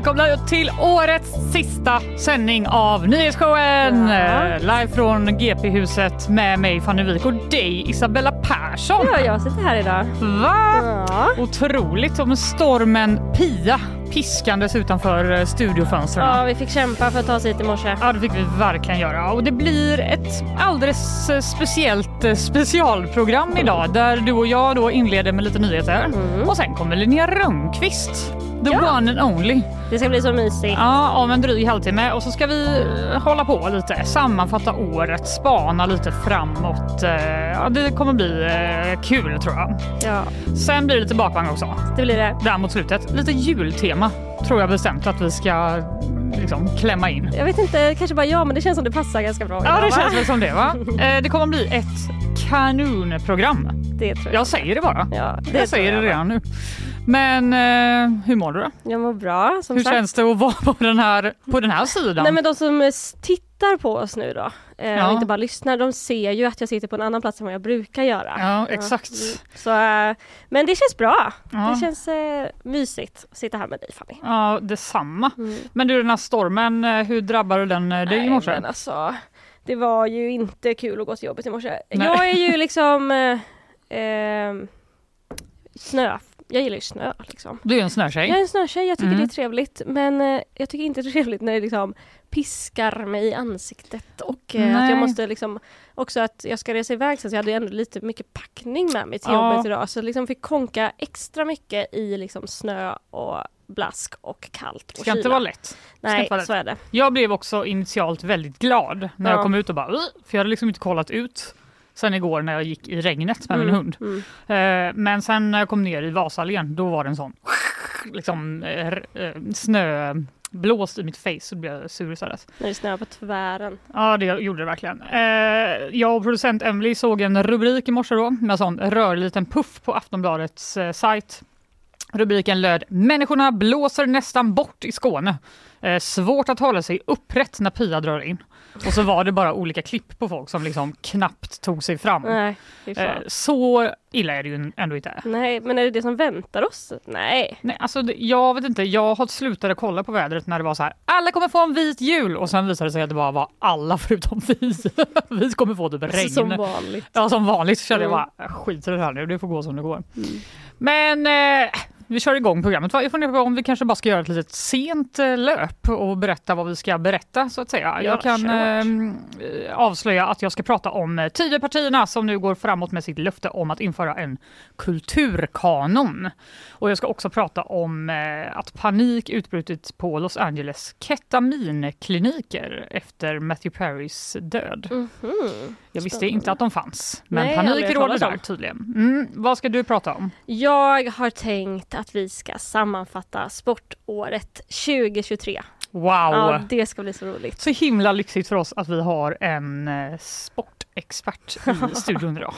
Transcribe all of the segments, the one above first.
välkomna till årets sista sändning av Nyhetsshowen! Ja. Live från GP-huset med mig Fanny Wijk och dig Isabella Persson. Ja, jag sitter här idag. Va? Ja. Otroligt om stormen Pia piskandes utanför eh, studiofönstren. ja, vi fick kämpa för att ta oss hit i morse. Ja, det fick vi verkligen göra. Och det blir ett alldeles eh, speciellt eh, specialprogram idag där du och jag då inleder med lite nyheter. Och sen kommer Linnea Rönnqvist, the Ja. one and only. Det ska bli så mysigt. Ja, om en dryg halvtimme. Och så ska vi hålla på lite, sammanfatta året, spana lite framåt. Ja, det kommer bli eh, kul tror jag. Ja, Sen blir det lite bakvagn också, det blir det. där mot slutet. Lite jultema tror jag bestämt att vi ska liksom klämma in. Jag vet inte, kanske bara jag, men det känns som det passar ganska bra. Ja, idag, det va? känns väl som det va? Eh, Det kommer bli ett kanonprogram. Det tror jag. Jag säger det bara. Ja, det jag säger tror det jag redan nu. Men eh, hur mår du då? Jag mår bra, Hur sagt. känns det att vara på den här, på den här sidan? Nej men de som eh, tittar på oss nu då, eh, Ja. och inte bara lyssnar, de ser ju att jag sitter på en annan plats än vad jag brukar göra. Ja, exakt. mm. Så, eh, men det känns bra. Ja. Det känns eh, mysigt att sitta här med dig Fanny. Ja, detsamma. Mm. Men du, den här stormen, eh, hur drabbade den eh, dig i morse? Det var ju inte kul att gå till jobbet i morse. Nej. Jag är ju liksom eh, eh, snö. Jag gillar ju snö liksom. Du är en snötjej. Jag är en snötjej, jag tycker Mm. det är trevligt men eh, jag tycker inte det är trevligt när det liksom piskar mig i ansiktet och eh, att jag måste liksom också att jag ska resa iväg så jag hade ändå lite mycket packning med mig till Ja. jobbet idag så liksom fick konka extra mycket i liksom snö och blask och kallt och Det ska inte kyla. vara lätt. Nej, inte vara lätt. så är det. Jag blev också initialt väldigt glad när Ja. jag kom ut och bara, för jag hade liksom inte kollat ut sen igår när jag gick i regnet med min Mm, hund. mm. Eh, Men sen när jag kom ner i Vasalén, då var det en sån liksom eh, eh, snöblåst i mitt face så blev jag sur istället. När det snöar på tvären. Ja, det gjorde det verkligen. Eh, jag och producent Emily såg en rubrik i morse då med sån rörlig liten puff på Aftonbladets eh, sajt. Rubriken löd “Människorna blåser nästan bort i Skåne. Eh, svårt att hålla sig upprätt när Pia drar in”. Och så var det bara olika klipp på folk som liksom knappt tog sig fram. Nej. Eh, så illa är det ju ändå inte. Nej, men är det det som väntar oss? Nej. Nej, alltså jag vet inte, jag har slutat kolla på vädret när det var så här, alla kommer få en vit jul och sen visade det sig att det bara var alla förutom vi. vi kommer få typ regn. Som vanligt. Ja, som vanligt så kände Mm. jag bara, skit i det här nu, det får gå som det går. Men eh, vi kör igång programmet. va? Jag funderar på om vi kanske bara ska göra ett litet sent eh, löp och berätta vad vi ska berätta så att säga. Ja, jag kan kör. eh, avslöja att jag ska prata om eh, Tidöpartierna som nu går framåt med sitt löfte om att införa en kulturkanon. Och jag ska också prata om eh, att panik utbrutit på Los Angeles ketaminkliniker efter Matthew Perrys död. Mhm. Jag visste inte att de fanns, men Nej, panik råder där tydligen. Mm, vad ska du prata om? Jag har tänkt att vi ska sammanfatta sportåret 2023. Wow! Ja, det ska bli så roligt. Så himla lyxigt för oss att vi har en eh, sportexpert i studion idag.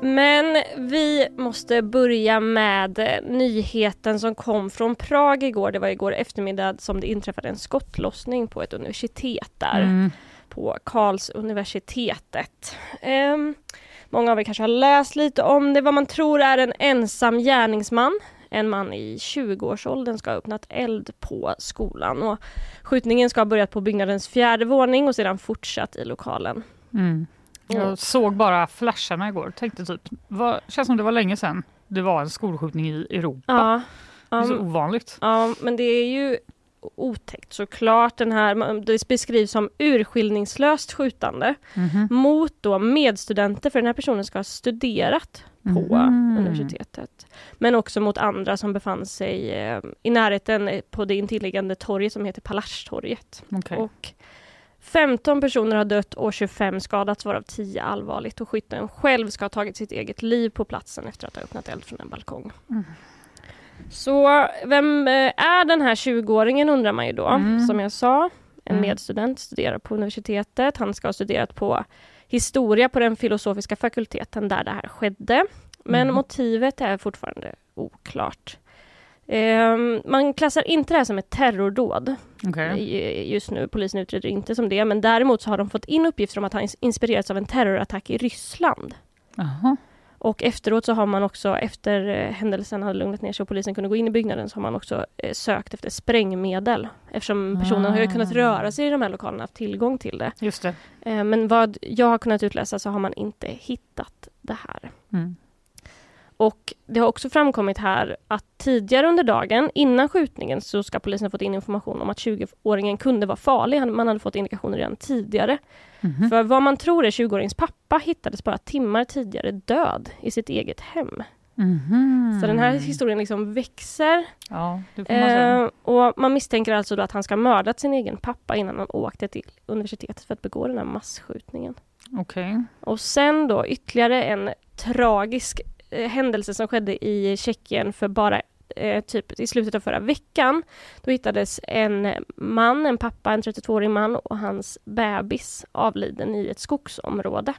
Men vi måste börja med nyheten som kom från Prag igår. Det var igår eftermiddag som det inträffade en skottlossning på ett universitet där. Mm. På Karlsuniversitetet. Um, många av er kanske har läst lite om det. Vad man tror är en ensam gärningsman. En man i 20-årsåldern ska ha öppnat eld på skolan. Och skjutningen ska ha börjat på byggnadens fjärde våning och sedan fortsatt i lokalen. Mm. Jag såg bara flasharna igår. Tänkte typ, vad, känns som det var länge sedan det var en skolskjutning i Europa. Ja, Det är så um, ovanligt. ja, men det är ju otäckt såklart. Den här, det beskrivs som urskillningslöst skjutande Mhm. mot då medstudenter, för den här personen ska ha studerat på Mhm. universitetet. Men också mot andra som befann sig eh, i närheten eh, på det intilliggande torget som heter Palastorget. Okej. Och 15 personer har dött och 25 skadats varav 10 allvarligt och skytten själv ska ha tagit sitt eget liv på platsen efter att ha öppnat eld från en balkong. Mm. Så vem eh, är den här 20-åringen undrar man ju då. Mm. Som jag sa, en Mm. medstudent studerar på universitetet. Han ska ha studerat på historia på den filosofiska fakulteten där det här skedde. Men Mhm. motivet är fortfarande oklart. Ehm, man klassar inte det här som ett terrordåd i- just nu. Polisen utreder inte som det, men däremot så har de fått in uppgifter om att han ins- inspirerats av en terrorattack i Ryssland. Jaha. Och efteråt så har man också, efter eh, händelsen hade lugnat ner sig och polisen kunde gå in i byggnaden, så har man också eh, sökt efter sprängmedel. Eftersom personen har ju kunnat Ah. röra sig i de här lokalerna, haft tillgång till det. Just det. Eh, men vad jag har kunnat utläsa så har man inte hittat det här. Mm. Och det har också framkommit här att tidigare under dagen, innan skjutningen, så ska polisen ha fått in information om att 20-åringen kunde vara farlig. Man hade fått indikationer redan tidigare. Mhm. För vad man tror är 20-åringens pappa hittades bara timmar tidigare död i sitt eget hem. Mhm. Så den här historien liksom växer. Ja, man. Eh, och man misstänker alltså då att han ska ha mördat sin egen pappa innan han åkte till universitetet för att begå den här massskjutningen. Okej. Och sen då ytterligare en tragisk händelse som skedde i Tjeckien för bara eh, typ i slutet av förra veckan. Då hittades en man, en pappa, en 32-årig man och hans bebis avliden i ett skogsområde.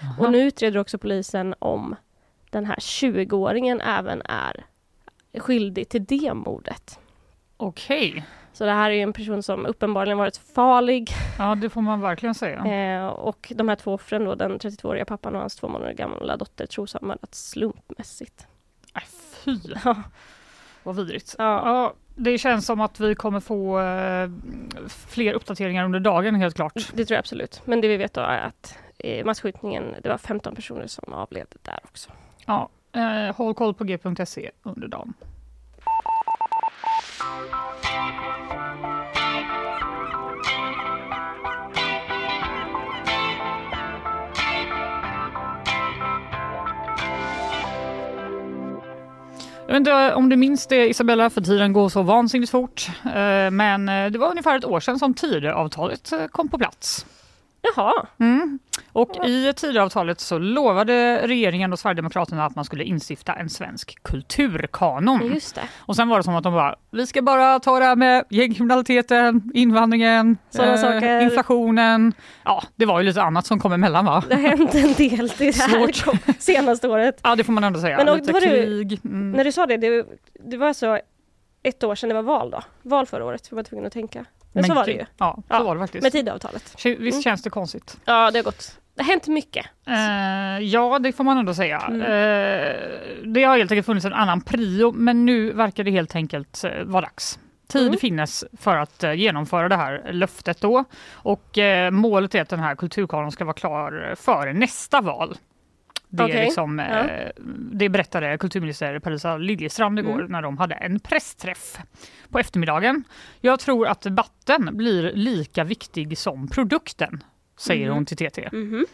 Jaha. Och nu utreder också polisen om den här 20-åringen även är skyldig till det mordet. Okej. Så det här är en person som uppenbarligen varit farlig Ja, det får man verkligen säga. Eh, och de här två offren då, den 32-åriga pappan och hans två månader gamla dotter tros ha mördats slumpmässigt. Nej, fy, Ja, vad vidrigt. ja. Ja, det känns som att vi kommer få eh, fler uppdateringar under dagen helt klart. det tror jag absolut. Men det vi vet då är att eh, massskjutningen, det var 15 personer som avled där också. Ja, eh, håll koll på g.se under dagen. Jag vet inte om du minns det Isabella, för tiden går så vansinnigt fort. Eh, men eh, det var ungefär ett år sedan som Tidöavtalet eh, kom på plats. Jaha, Mm. Och i Tidöavtalet så lovade regeringen och Sverigedemokraterna att man skulle instifta en svensk kulturkanon. just det. Och sen var det som att de bara, vi ska bara ta det här med gängkriminaliteten, invandringen, eh, inflationen. Ja, det var ju lite annat som kom emellan va? Det har hänt en del i det här Svårt. senaste året. Ja, det får man ändå säga. Men och lite krig. Mm. När du sa det, det, det var alltså ett år sedan det var val då? Val förra året, jag var tvungen att tänka. Men, så var det ju. Ja, så Ja, var det faktiskt. Med Tidöavtalet. Visst Mm. känns det konstigt? Ja, det har gått. Det har hänt mycket. Eh, ja, det får man ändå säga. Mm. Eh, det har helt enkelt funnits en annan prio, men nu verkar det helt enkelt eh, vara dags. Tid Mm. finnes för att genomföra det här löftet då. Och målet är att den här kulturkanon ska vara klar före nästa val. Det, är Okej, liksom, eh, ja. det berättade kulturminister Parisa Liljestrand igår Mm. när de hade en pressträff på eftermiddagen. Jag tror att debatten blir lika viktig som produkten, säger Mhm. hon till TT. Mhm.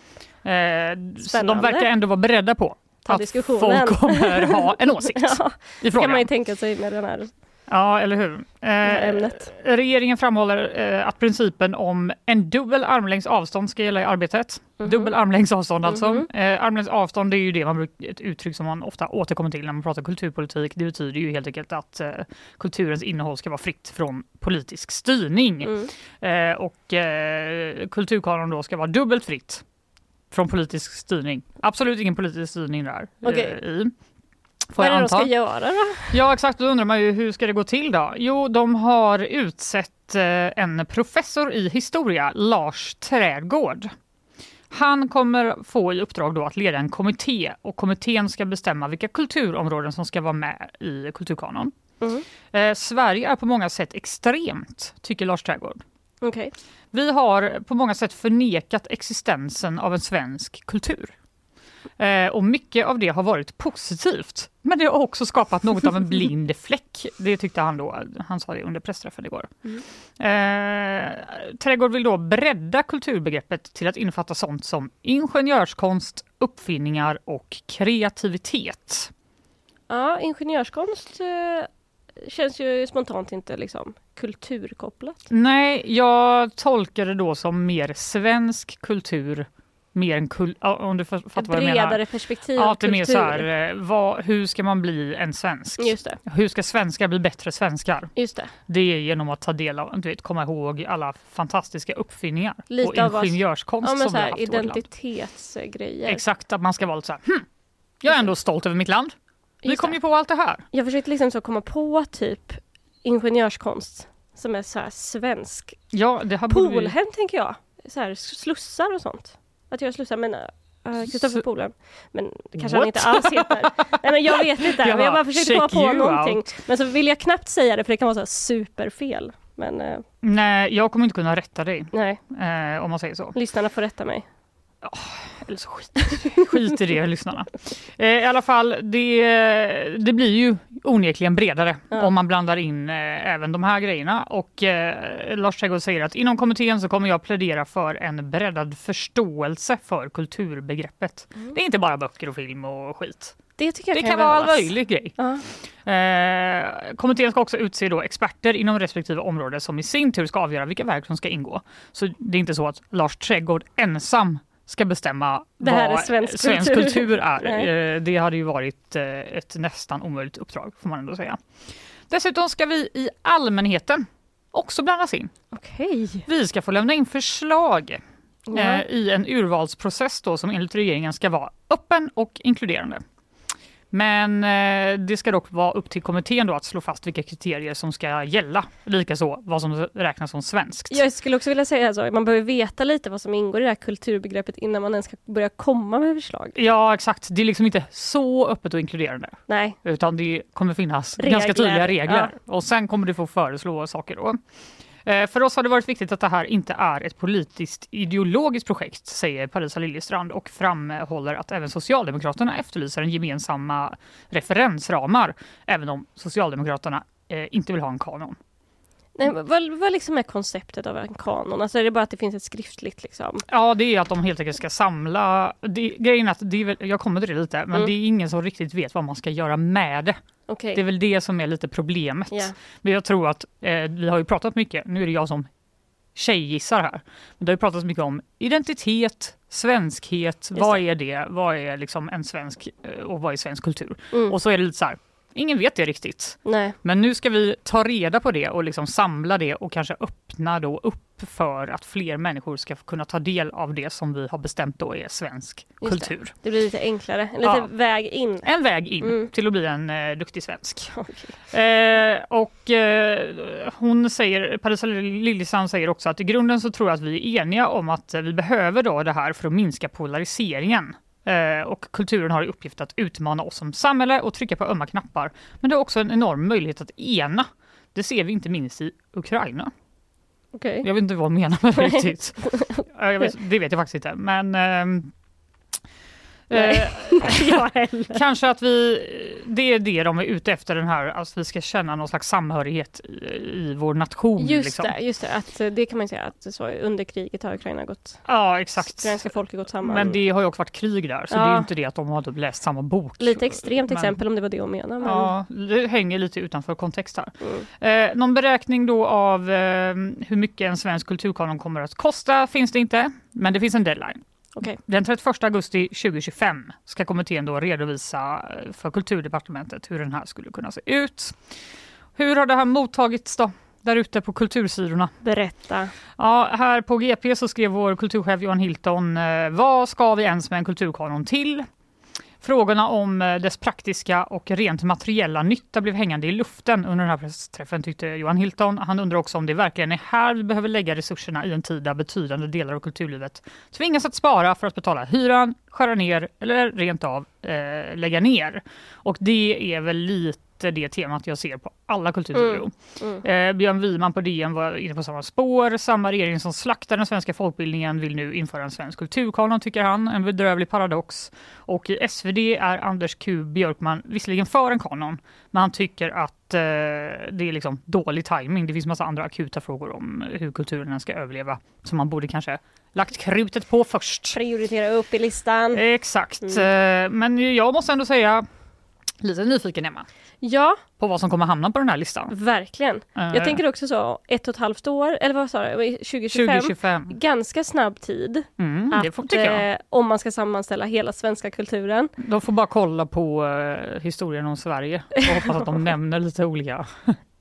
Eh, så de verkar ändå vara beredda på att folk kommer ha en åsikt Ja, i kan man ju tänka sig med den här, Ja, eller hur? Eh, regeringen framhåller eh, att principen om en dubbel armlängds avstånd ska gälla i arbetet. Mhm. Dubbel armlängds avstånd alltså. Mhm. Eh, armlängds avstånd är ju det man ett uttryck som man ofta återkommer till när man pratar kulturpolitik. Det betyder ju helt enkelt att eh, kulturens innehåll ska vara fritt från politisk styrning. Mm. Eh, och eh, kulturkanon då ska vara dubbelt fritt från politisk styrning. Absolut ingen politisk styrning där. Okej. eh, i. Får Vad är det de ska göra då? Ja exakt, då undrar man ju hur ska det gå till då? Jo, de har utsett eh, en professor i historia, Lars Trädgård. Han kommer få i uppdrag då att leda en kommitté och kommittén ska bestämma vilka kulturområden som ska vara med i kulturkanon. Mm. Eh, Sverige är på många sätt extremt, tycker Lars Trädgård. Okej. Vi har på många sätt förnekat existensen av en svensk kultur. Eh, och mycket av det har varit positivt. Men det har också skapat något av en blind fläck. Det tyckte han då. Han sa det under pressträffen igår. Eh, Trädgård vill då bredda kulturbegreppet till att innefatta sånt som ingenjörskonst, uppfinningar och kreativitet. Ja, ingenjörskonst eh, känns ju spontant inte liksom kulturkopplat. Nej, jag tolkar det då som mer svensk kultur, mer än kul- om du fa- fattar vad jag menar. bredare perspektiv Ja, av att det är mer så här, eh, vad, hur ska man bli en svensk? Just det, Hur ska svenskar bli bättre svenskar? just det. Det är genom att ta del av, du vet, komma ihåg alla fantastiska uppfinningar Lite och av ingenjörskonst Ja, men som så vi har här, haft identitetsgrejer. Exakt, att man ska vara lite så här, hm, jag är ändå stolt över mitt land. Vi kom ju på allt det här. Jag försökte liksom så komma på typ ingenjörskonst som är så här svensk. Ja, det här borde vi... Polhem tänker jag. Så här, slussar och sånt. Att göra slussar, men Kristoffer S- Polhem. Men det kanske han What? inte alls heter. Nej men jag vet inte. Jag jag bara, försökte komma på någonting. out. Men så vill jag knappt säga det för det kan vara så superfel. Men eh, Nej, jag kommer inte kunna rätta dig, nej, eh, om man säger så. lyssnarna får rätta mig. Eller så skit, skit i det, lyssnarna. Eh, I alla fall, det, det blir ju onekligen bredare Ja. om man blandar in eh, även de här grejerna. Och eh, Lars Trädgård säger att inom kommittén så kommer jag plädera för en breddad förståelse för kulturbegreppet. Det är inte bara böcker och film och skit. Det Det kan vara all behövas. möjlig grej. Ja. Eh, kommittén ska också utse då experter inom respektive område som i sin tur ska avgöra vilka verk som ska ingå. Så det är inte så att Lars Trädgård ensam ska bestämma Det här vad är svensk svensk kultur. kultur är. Eh, det hade ju varit eh, ett nästan omöjligt uppdrag får man ändå säga. Dessutom ska vi i allmänheten också blandas in. Okej. Vi ska få lämna in förslag eh, i en urvalsprocess då, som enligt regeringen ska vara öppen och inkluderande. Men eh, det ska dock vara upp till kommittén då att slå fast vilka kriterier som ska gälla. Likaså vad som räknas som svenskt. Jag skulle också vilja säga så, man behöver veta lite vad som ingår i det här kulturbegreppet innan man ens ska börja komma med förslag. Ja exakt, det är liksom inte så öppet och inkluderande. Nej, Utan det kommer finnas Regler, ganska tydliga regler. Och sen kommer du få föreslå saker då. Eh, för oss har det varit viktigt att det här inte är ett politiskt ideologiskt projekt, säger Parisa Liljestrand och framhåller att även Socialdemokraterna efterlyser en gemensamma referensramar, även om Socialdemokraterna eh, inte vill ha en kanon. Nej, vad, vad liksom är konceptet av en kanon? Alltså är det bara att det finns ett skriftligt liksom? Ja, det är att de helt enkelt ska samla... Det, grejen att det är väl, jag kommer till det lite, men Mm. det är ingen som riktigt vet vad man ska göra med det. Okej. Det är väl det som är lite problemet. Ja. Men jag tror att eh, vi har ju pratat mycket, nu är det jag som tjejgissar här, men det har ju pratats mycket om identitet, svenskhet, Just vad det. är det, vad är liksom en svensk eh, och vad är svensk kultur? Mm. Och så är det lite så här, ingen vet det riktigt. Nej. Men nu ska vi ta reda på det och liksom samla det och kanske öppna då upp för att fler människor ska kunna ta del av det som vi har bestämt då är svensk Just det. kultur. Det blir lite enklare, en lite Ja. väg in. En väg in Mm. till att bli en eh, duktig svensk. Okej. Eh, och eh, hon säger, Parisa Liljestrand säger också att i grunden så tror jag att vi är eniga om att vi behöver då det här för att minska polariseringen. Eh, och kulturen har i uppgift att utmana oss som samhälle och trycka på ömma knappar. Men det är också en enorm möjlighet att ena. Det ser vi inte minst i Ukraina. Okej. Jag vet inte vad hon menar med det riktigt. Vet, det vet jag faktiskt inte. Men ehm, Nej. eh, jag heller. Kanske att vi, det är det de är ute efter, den här, att vi ska känna någon slags samhörighet i, i vår nation. Just liksom. det, just det. Att, eh, det kan man ju säga att så, under kriget har Ukraina gått, Ja, exakt. ukrainska folket gått samman. Men det har ju också varit krig där, så Ja. det är ju inte det att de har läst samma bok. Lite extremt Men- exempel om det var det hon menade. Men... Ja, det hänger lite utanför kontext här. Mm. Eh, någon beräkning då av eh, hur mycket en svensk kulturkanon kommer att kosta finns det inte, men det finns en deadline. Okej. Den 31 augusti 2025 ska kommittén då redovisa eh, för kulturdepartementet hur den här skulle kunna se ut. Hur har det här mottagits då? där ute på kultursidorna. Berätta. Ja, här på GP så skrev vår kulturchef Johan Hilton, eh, vad ska vi ens med en kulturkanon till? Frågorna om eh, dess praktiska och rent materiella nytta blev hängande i luften under den här pressträffen tyckte Johan Hilton. Han undrar också om det verkligen är här vi behöver lägga resurserna i en tid där betydande delar av kulturlivet tvingas att spara för att betala hyran, skära ner eller rent av eh, lägga ner. Och det är väl lite det temat jag ser på alla kultursidor. Mm. Eh, Björn Wiman på DN var inne på samma spår. Samma regering som slaktar den svenska folkbildningen vill nu införa en svensk kulturkanon, tycker han. En bedrövlig paradox. Och i SvD är Anders Q Björkman visserligen för en kanon, men han tycker att eh, det är liksom dålig timing. Det finns massa andra akuta frågor om hur kulturen ska överleva, som man borde kanske lagt krutet på först. Prioritera upp i listan. Exakt. Eh, Men jag måste ändå säga, lite nyfiken Emma, Ja, på vad som kommer hamna på den här listan. verkligen. Eh, Jag tänker också så, ett och ett halvt år, eller vad sa du, 2025? 2025. Ganska snabb tid Mm, det får, att, tycker jag. eh, om man ska sammanställa hela svenska kulturen. De får bara kolla på eh, historien om Sverige och hoppas att de nämner lite olika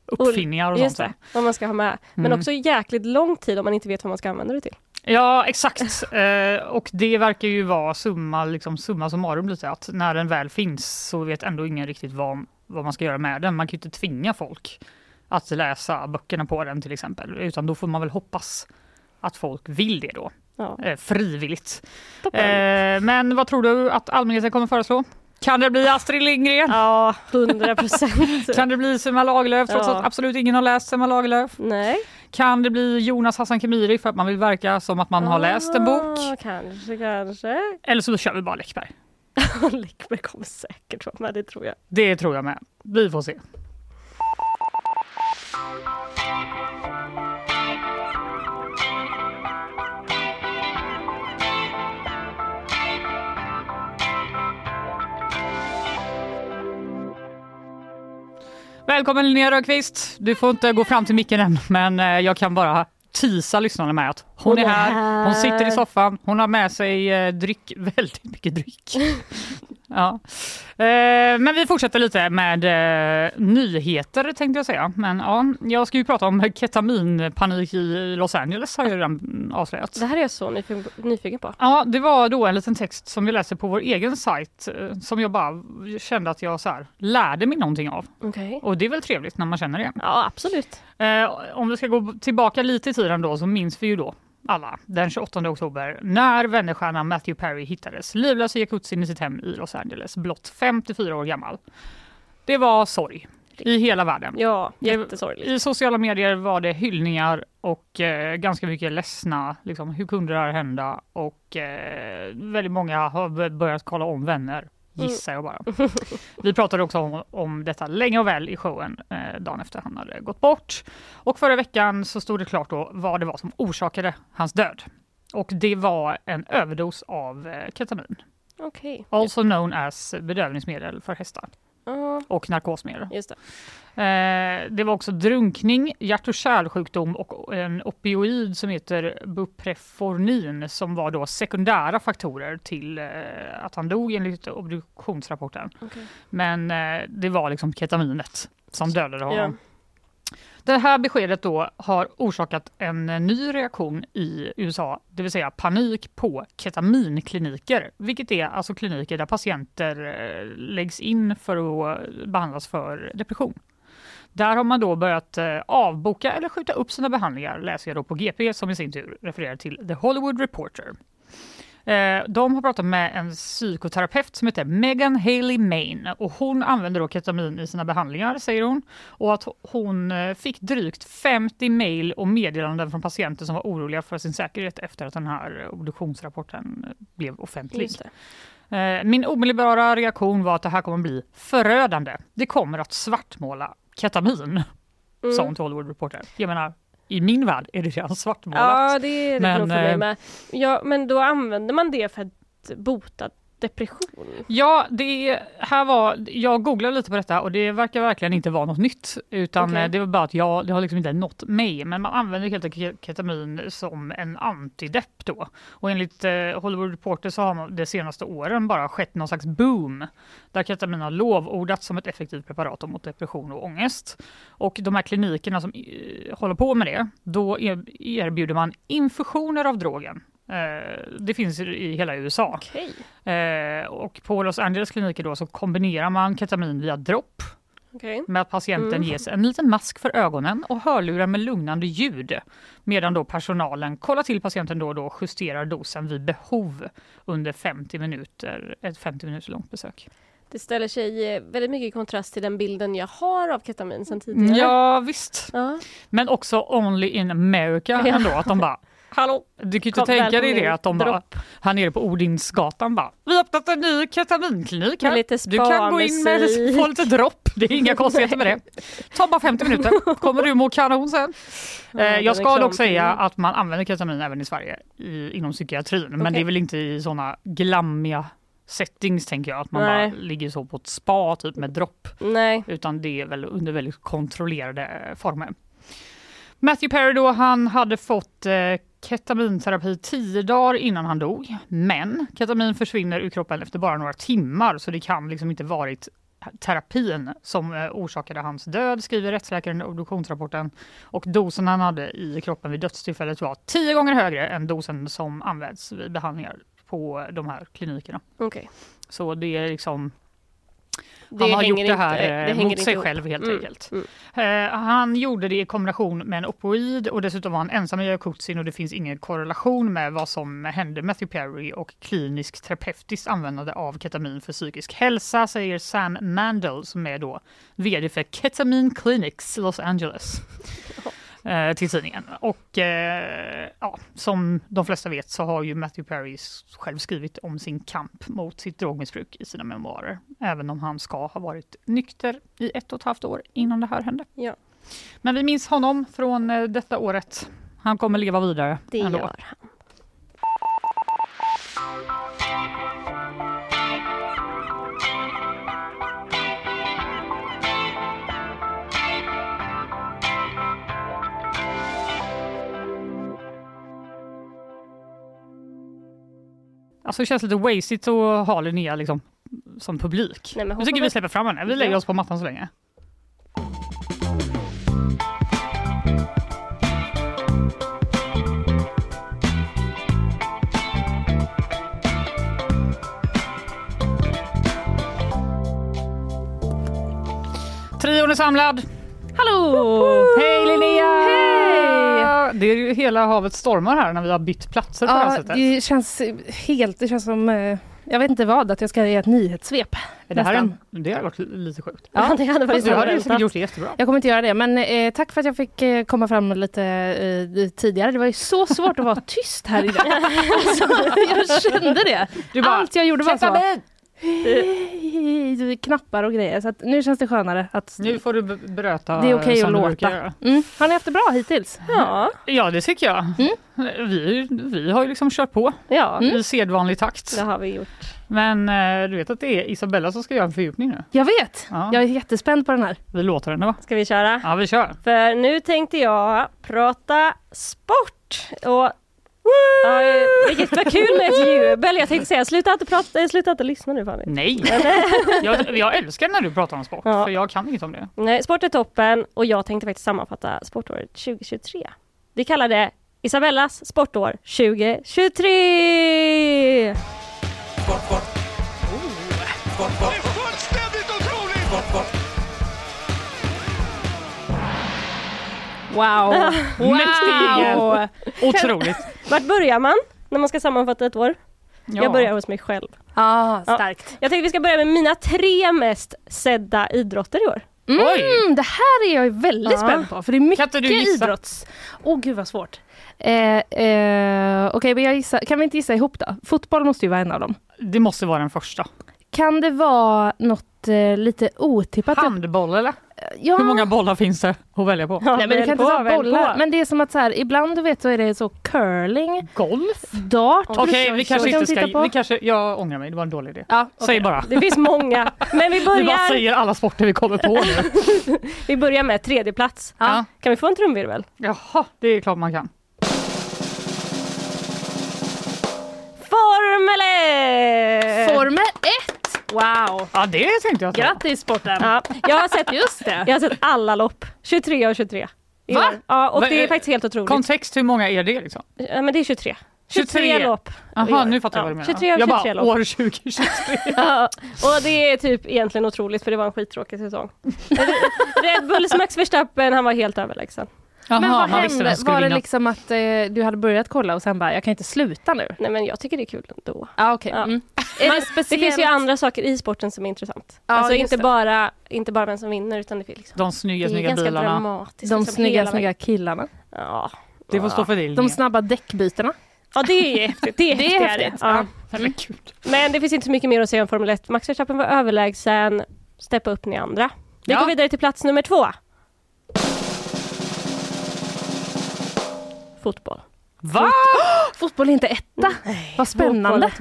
uppfinningar och Just sånt. det, vad man ska ha med. Men Mm. också jäkligt lång tid om man inte vet vad man ska använda det till. Ja, exakt. Eh, och det verkar ju vara summa, liksom, summa summarum lite att när den väl finns så vet ändå ingen riktigt vad, vad man ska göra med den. Man kan ju inte tvinga folk att läsa böckerna på den till exempel, utan då får man väl hoppas att folk vill det då, Ja, eh, frivilligt. Eh, men vad tror du att allmänheten kommer föreslå? Kan det bli Astrid Lindgren? Ja, hundra procent. Kan det bli Selma Lagerlöf trots Ja. att absolut ingen har läst Selma Lagerlöf? Nej. Kan det bli Jonas Hassan Khemiri för att man vill verka som att man har läst en bok? Ah, Kanske, kanske. Eller så kör vi bara Läckberg. Läckberg kommer säkert vara med, det tror jag. Det tror jag med. Vi får se. Välkommen Linnea Rönnqvist. Du får inte gå fram till micken än, men eh, jag kan bara tisa lyssnarna med att hon, är är här, hon sitter i soffan, hon har med sig eh, dryck, väldigt mycket dryck. ja. eh, men vi fortsätter lite med eh, nyheter tänkte jag säga. Men ja, jag ska ju prata om ketaminpanik i Los Angeles har jag redan avslöjat. Det här är jag så nyfiken på. Nyfiken på. Ja, det var då en liten text som vi läste på vår egen sajt eh, som jag bara kände att jag så här, lärde mig någonting av. Okej. Och det är väl trevligt när man känner det. Ja, absolut. Eh, om vi ska gå tillbaka lite i tiden då så minns vi ju då alla den 28 oktober när vännerstjärnan Matthew Perry hittades livlös i jacuzzin i sitt hem i Los Angeles, blott 54 år gammal. Det var sorg i hela världen. Ja, jättesorgligt. I sociala medier var det hyllningar och eh, ganska mycket ledsna. Liksom, hur kunde det här hända? Och eh, väldigt många har börjat kolla om vänner, gissar jag bara. Vi pratade också om, om detta länge och väl i showen eh, dagen efter han hade gått bort. Och förra veckan så stod det klart då vad det var som orsakade hans död. Och det var en överdos av eh, ketamin, Okej. also known as bedövningsmedel för hästar Ja, och narkosmedel. just det. Eh, det var också drunkning, hjärt och kärlsjukdom och en opioid som heter Buprefornin som var då sekundära faktorer till eh, att han dog enligt obduktionsrapporten. Okej. Men eh, det var liksom ketaminet som dödade honom. Det här beskedet då har orsakat en ny reaktion i USA, det vill säga panik på ketaminkliniker, vilket är alltså kliniker där patienter eh, läggs in för att behandlas för depression. Där har man då börjat eh, avboka eller skjuta upp sina behandlingar, läser jag då på GP som i sin tur refererar till The Hollywood Reporter. Eh, De har pratat med en psykoterapeut som heter Megan Haley Main och hon använder då ketamin i sina behandlingar säger hon och att hon eh, fick drygt 50 mejl och meddelanden från patienter som var oroliga för sin säkerhet efter att den här obduktionsrapporten eh, blev offentlig. Min omedelbara reaktion var att det här kommer bli förödande. Det kommer att svartmåla ketamin, sa Mm. hon till Hollywood Reporter. Jag menar, i min värld är det redan svartmålat. Ja, det, det Men, mig eh, med. Ja, men då använder man det för att bota depression. Ja, det här var, jag googlade lite på detta och det verkar verkligen inte vara något nytt. Utan Okej. eh, det var bara att jag, det har liksom inte nått mig. Men man använder helt enkelt ketamin som en antidepp då. Och enligt eh, Hollywood Reporter så har man de senaste åren bara skett någon slags boom. Där ketamin har lovordats som ett effektivt preparat mot depression och ångest. Och de här klinikerna som eh, håller på med det, då er, erbjuder man infusioner av drogen. Eh, det finns i hela USA. Okej. Eh, och på Los Angeles kliniker då så kombinerar man ketamin via dropp Okej. med att patienten Mm. ges en liten mask för ögonen och hörlurar med lugnande ljud. Medan då personalen kollar till patienten då och då och justerar dosen vid behov under 50 minuter, ett 50 minuter långt besök. Det ställer sig eh, väldigt mycket i kontrast till den bilden jag har av ketamin sedan tidigare. Ja visst, Ja. men också only in America Ja. ändå att de bara Hallå, du kan ju inte tänka dig det att de bara här nere på Odinsgatan bara Vi har öppnat en ny ketaminklinik här. Lite Du kan gå in med få lite dropp. Det är inga konstigheter med det. Ta bara 50 minuter. Kommer du må kanon sen. Är jag ska dock säga att man använder ketamin även i Sverige i, inom psykiatrin. Men Okej. det är väl inte i såna glammiga settings tänker jag. Att man Nej. bara ligger så på ett spa typ med dropp. Nej. Utan det är väl under väldigt kontrollerade former. Matthew Perry då, han hade fått eh, ketaminterapi tio dagar innan han dog. Men ketamin försvinner ur kroppen efter bara några timmar så det kan liksom inte varit terapin som eh, orsakade hans död, skriver rättsläkaren i obduktionsrapporten. Och dosen han hade i kroppen vid dödstillfället var tio gånger högre än dosen som används vid behandlingar på de här klinikerna. Okej. Så det är liksom Det han har gjort det här inte- eh, det hänger mot inte sig ihop. själv helt Mm, enkelt. mm. Eh, han gjorde det i kombination med en opioid och dessutom var han ensam i Jakutsin och det finns ingen korrelation med vad som hände Matthew Perry och kliniskt terapeutiskt användande av ketamin för psykisk hälsa säger Sam Mandel som är då VD för Ketamine Clinics Los Angeles. eh, till tidningen. Och eh, ja, som de flesta vet så har ju Matthew Perry själv skrivit om sin kamp mot sitt drogmissbruk i sina memoarer. Även om han ska ha varit nykter i ett och ett halvt år innan det här hände. Ja. Men vi minns honom från eh, detta året. Han kommer leva vidare. Det ändå. gör han. Alltså det känns lite wasted att ha Linnea liksom, som publik. Nej, jag tycker vi släpper fram henne. Vi lägger oss på mattan så länge. Trion är samlad. Hallå! Hej Linnea! Hej! Det är ju hela havet stormar här när vi har bytt platser på det här Ja, sättet. det känns helt, det känns som, eh, jag vet inte vad, att jag ska ge ett nyhetssvep. det här är, nästan. det har varit lite sjukt. Ja, det hade varit du hade säkert gjort det jättebra. Jag kommer inte göra det, men eh, tack för att jag fick eh, komma fram lite eh, tidigare. Det var ju så svårt att vara tyst här idag. alltså, jag kände det. Bara, Allt jag gjorde var så. "Ketamin!" Eh, Knappar och grejer. Så att nu känns det skönare att Nu får du b- berätta det är okej att låta. Mm. Har ni haft det bra hittills? Ja, Ja, det tycker jag. Mm. Vi, vi har ju liksom kört på ja i sedvanlig takt. det har vi gjort. Men eh, du vet att det är Isabella som ska göra en fördjupning nu. Jag vet! Ja. Jag är jättespänd på den här. Vi låter henne va? Ska vi köra? Ja, vi kör. För nu tänkte jag prata sport. Och Ja, vilket var kul med ett jubel. Jag tänkte säga sluta inte, prata, eh, sluta inte lyssna nu Fanny. Nej! jag, jag älskar när du pratar om sport, Ja. för jag kan inget om det. Nej, sport är toppen och jag tänkte faktiskt sammanfatta sportåret 2023. Vi kallar det Isabellas sportår 2023! Wow! Mäktig! Otroligt! Vart börjar man när man ska sammanfatta ett år? Ja. Jag börjar hos mig själv. Ah, Ja. starkt. Jag tänkte vi ska börja med mina tre mest sedda idrotter i år. Mm, Oj. det här är jag väldigt Ja. spänd på för det är mycket inte du gissa? idrotts... Åh oh, gud vad svårt. Eh, eh, Okej, men jag gissar. kan vi inte gissa ihop då? Fotboll måste ju vara en av dem. Det måste vara den första. kan det vara något eh, lite otippat? Handboll eller? Ja. Hur många bollar finns det att välja på? Ja, Nej men det kan inte på, vara välj bollar. på. Men det är som att så här, ibland du vet så är det så curling, Golf? dart. Okej, brukar vi kanske kan inte ska... på. Vi kanske, jag ångrar mig, det var en dålig idé. Ja, Säg bara. Det finns många. Men vi Vi bara börjar, säger alla sporter vi kommer på nu. vi börjar med tredje plats. Ja. Kan vi få en trumvirvel? Jaha, det är klart man kan. Formel 1! Formel 1! Wow! Ja, det tänkte jag. ta. Grattis sporten! Ja, jag har sett Just det. Jag har sett alla lopp, 23 av 23. i Va? år. Ja, och Va, det är eh, faktiskt helt otroligt. Kontext, hur många är det liksom? Ja, men det är 23. 23, 23 lopp. Jaha, nu fattar jag vad du menar. 23 av jag 23 bara, lopp. år 2023. Ja, och det är typ egentligen otroligt för det var en skittråkig säsong. Red Bulls Max Verstappen, han var helt överlägsen. Jaha, Men vad hände? Var det liksom att eh, du hade börjat kolla och sen bara, jag kan inte sluta nu? Nej men jag tycker det är kul ändå. Ah, okay. Ja. mm. Är det det speciellt? finns ju andra saker i sporten som är intressant. Ja, alltså inte det. bara, inte bara vem som vinner utan det finns liksom De snygga, det snygga ganska bilarna. dramatiskt. De liksom, snygga, snygga killarna. Ja. Det får stå för dig. De snabba däckbytena. ja, det är häftigt. Det är, Det är häftigt, Ja. Men det finns inte så mycket mer att säga om Formel 1. Max Verstappen var överlägsen. Steppa upp ni andra. Vi Ja. går vidare till plats nummer två. Fotboll. Va? Fotboll är inte etta. Vad spännande.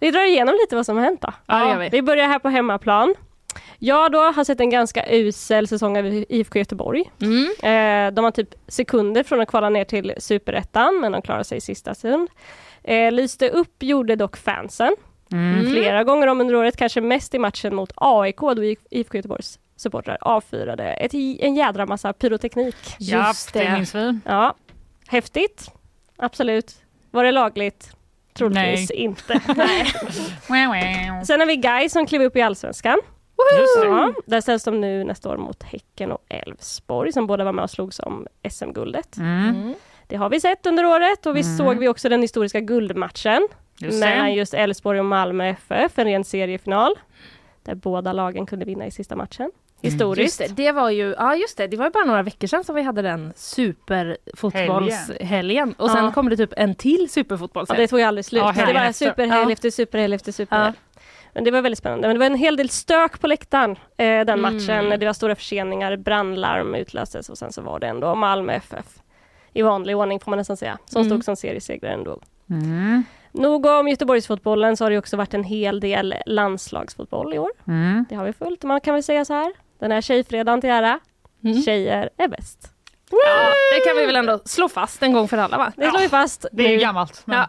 Vi drar igenom lite vad som har hänt då. Ja, vi. Vi börjar här på hemmaplan. Jag då har sett en ganska usel säsong av IFK Göteborg. Mm. Eh, de har typ sekunder från att kvala ner till superettan men de klarar sig i sista stund. Eh, lyste upp gjorde dock fansen Mm. flera gånger om under året, kanske mest i matchen mot AIK då IFK Göteborgs supportrar avfyrade ett, en jädra massa pyroteknik. Just det. Ja, häftigt. Absolut. Var det lagligt? Troligtvis Nej. inte. Sen har vi Guy som klev upp i Allsvenskan. Ja, där ställs de nu nästa år mot Häcken och Elfsborg som båda var med och slogs om SM-guldet. Mm. Det har vi sett under året och visst Mm. såg vi också den historiska guldmatchen Just mellan just Elfsborg och Malmö FF, en ren seriefinal. Där båda lagen kunde vinna i sista matchen. Historiskt. Just det, det var ju, ja just det, det var ju bara några veckor sedan som vi hade den superfotbollshelgen. Och sen Ja. kom det typ en till Ja, superfotbollshelg. det tog ju aldrig slut. Ja, det var superhelg Ja. efter superhelg efter superhelg. Ja. Men det var väldigt spännande. Men det var en hel del stök på läktaren eh, den Mm. matchen. Det var stora förseningar, brandlarm utlöstes och sen så var det ändå Malmö FF i vanlig ordning får man nästan säga, som Mm. stod som seriesegrare ändå. Mm. Nog om Göteborgsfotbollen så har det också varit en hel del landslagsfotboll i år. Mm. Det har vi följt. Man kan väl säga så här. Den här tjejfredagen till ära. Mm. Tjejer är bäst. Ja, det kan vi väl ändå slå fast en gång för alla va? Det slår vi fast. Det är ju nu. gammalt. Men Ja.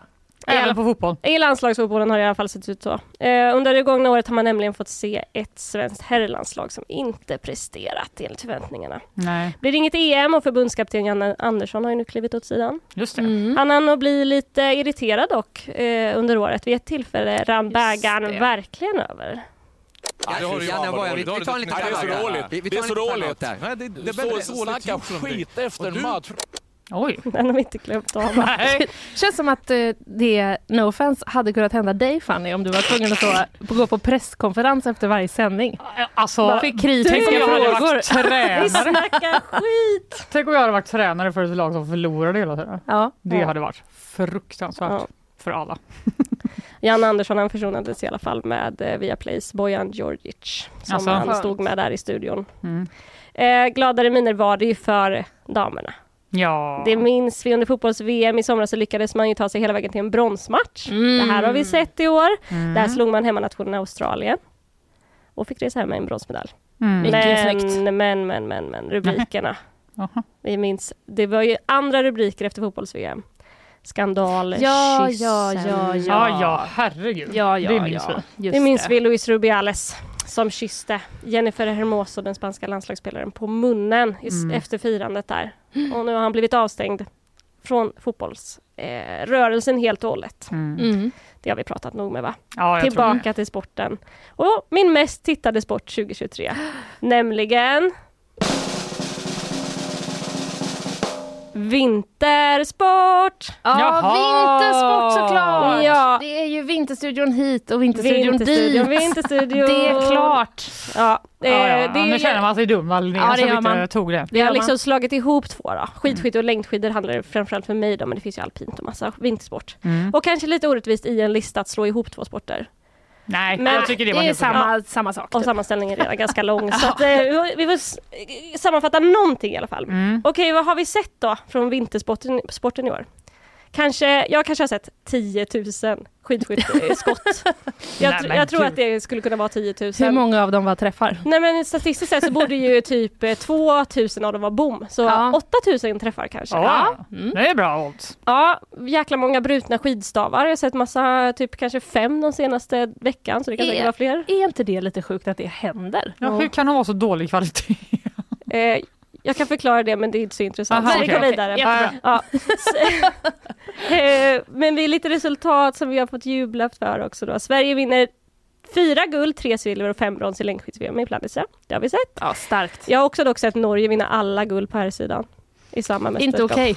Även på fotboll. I landslagsfotbollen har det i alla fall sett ut så. Eh, under det gångna året har man nämligen fått se ett svenskt herrlandslag som inte presterat enligt förväntningarna. Nej, Blir det inget EM och förbundskapten Janne Andersson har ju nu klivit åt sidan. just det. Mm. Han hann nog bli lite irriterad dock eh, under året. Vid ett tillfälle rann bägaren verkligen över. Ja, det har du Janne, vi- tar en liten Nej, det är så dåligt. Vi- vi Det är så dåligt. Nej, det, det, det, står- snacka skit efter en match. Oj. Den har vi inte glömt av. Nej. Känns som att eh, det, no offense, hade kunnat hända dig Fanny om du var tvungen att stå, gå på presskonferens efter varje sändning. Alltså, Fick tänk kritiska om jag hade frågor. varit tränare. Vi snackar skit! Tänk om jag hade varit tränare för ett lag som förlorade hela tiden. Ja. Det Ja. hade varit fruktansvärt Ja. för alla. Janne Andersson han försonades i alla fall med eh, Viaplays Bojan Djordjic som Alltså. han stod med där i studion. Mm. Eh, gladare miner var det ju för damerna. Ja. Det minns vi under fotbolls-VM i somras så lyckades man ju ta sig hela vägen till en bronsmatch. Mm. Det här har vi sett i år. Mm. Där slog man hemmanationen Australien och fick resa hem med en bronsmedalj. Mm. Men, men, men, men, men, rubrikerna. Vi minns, det var ju andra rubriker efter fotbolls-VM. Skandal, Ja, kyssen. ja, ja, Ja, ja, herregud. Ja, ja, det minns ja. vi. Just Det minns vi Luis Rubiales som kysste Jennifer Hermoso, den spanska landslagsspelaren, på munnen Mm. efter firandet där. Och nu har han blivit avstängd från fotbollsrörelsen eh, rörelsen helt och hållet. Mm. Mm. Det har vi pratat nog med va? Ja, Tillbaka till sporten. Och min mest tittade sport 2023. nämligen Vintersport! Ja, Jaha. vintersport såklart! Ja. Det är ju Vinterstudion hit och Vinterstudion Vinterstudion, dit. Vinterstudion. Det är klart. Ja, eh, Ja, ja. det är nu känner man sig dum Linnea, Ja, det som inte tog det. Vi har liksom slagit ihop två då. Skidskidor och längdskidor handlar det framförallt för mig då, men det finns ju alpint och massa vintersport. Mm. Och kanske lite orättvist i en lista att slå ihop två sporter. Nej, Men jag tycker det var Det är helt samma, samma sak. Och typ. sammanställningen är redan ganska lång. Så att, eh, vi- får sammanfatta någonting i alla fall. Mm. Okej, vad har vi sett då från vintersporten sporten i år? Kanske, jag kanske har sett 10 000 skidskytteskott. jag, Nej, jag tror att det skulle kunna vara 10 000. Hur många av dem var träffar? Nej men statistiskt sett så borde ju typ eh, 2 000 av dem vara bom. Så Ja. 8 000 träffar kanske. Ja, Mm. det är bra odds. Ja, jäkla många brutna skidstavar. Jag har sett massa, typ kanske fem de senaste veckan så det kan säkert Är- vara fler. Är inte det lite sjukt att det händer? Ja, hur kan de vara så dålig kvalitet? Eh, jag kan förklara det men det är inte så intressant. Aha, så vi okej, går vidare. Jättebra. Ja. Eh, Men vi är lite resultat som vi har fått jubla för också då. Sverige vinner fyra guld, tre silver och fem brons i längdskidds-VM i Planica. Det har vi sett. Ja, starkt. Jag har också dock sett Norge vinna alla guld på här sidan i samma mästerskap. Inte okej.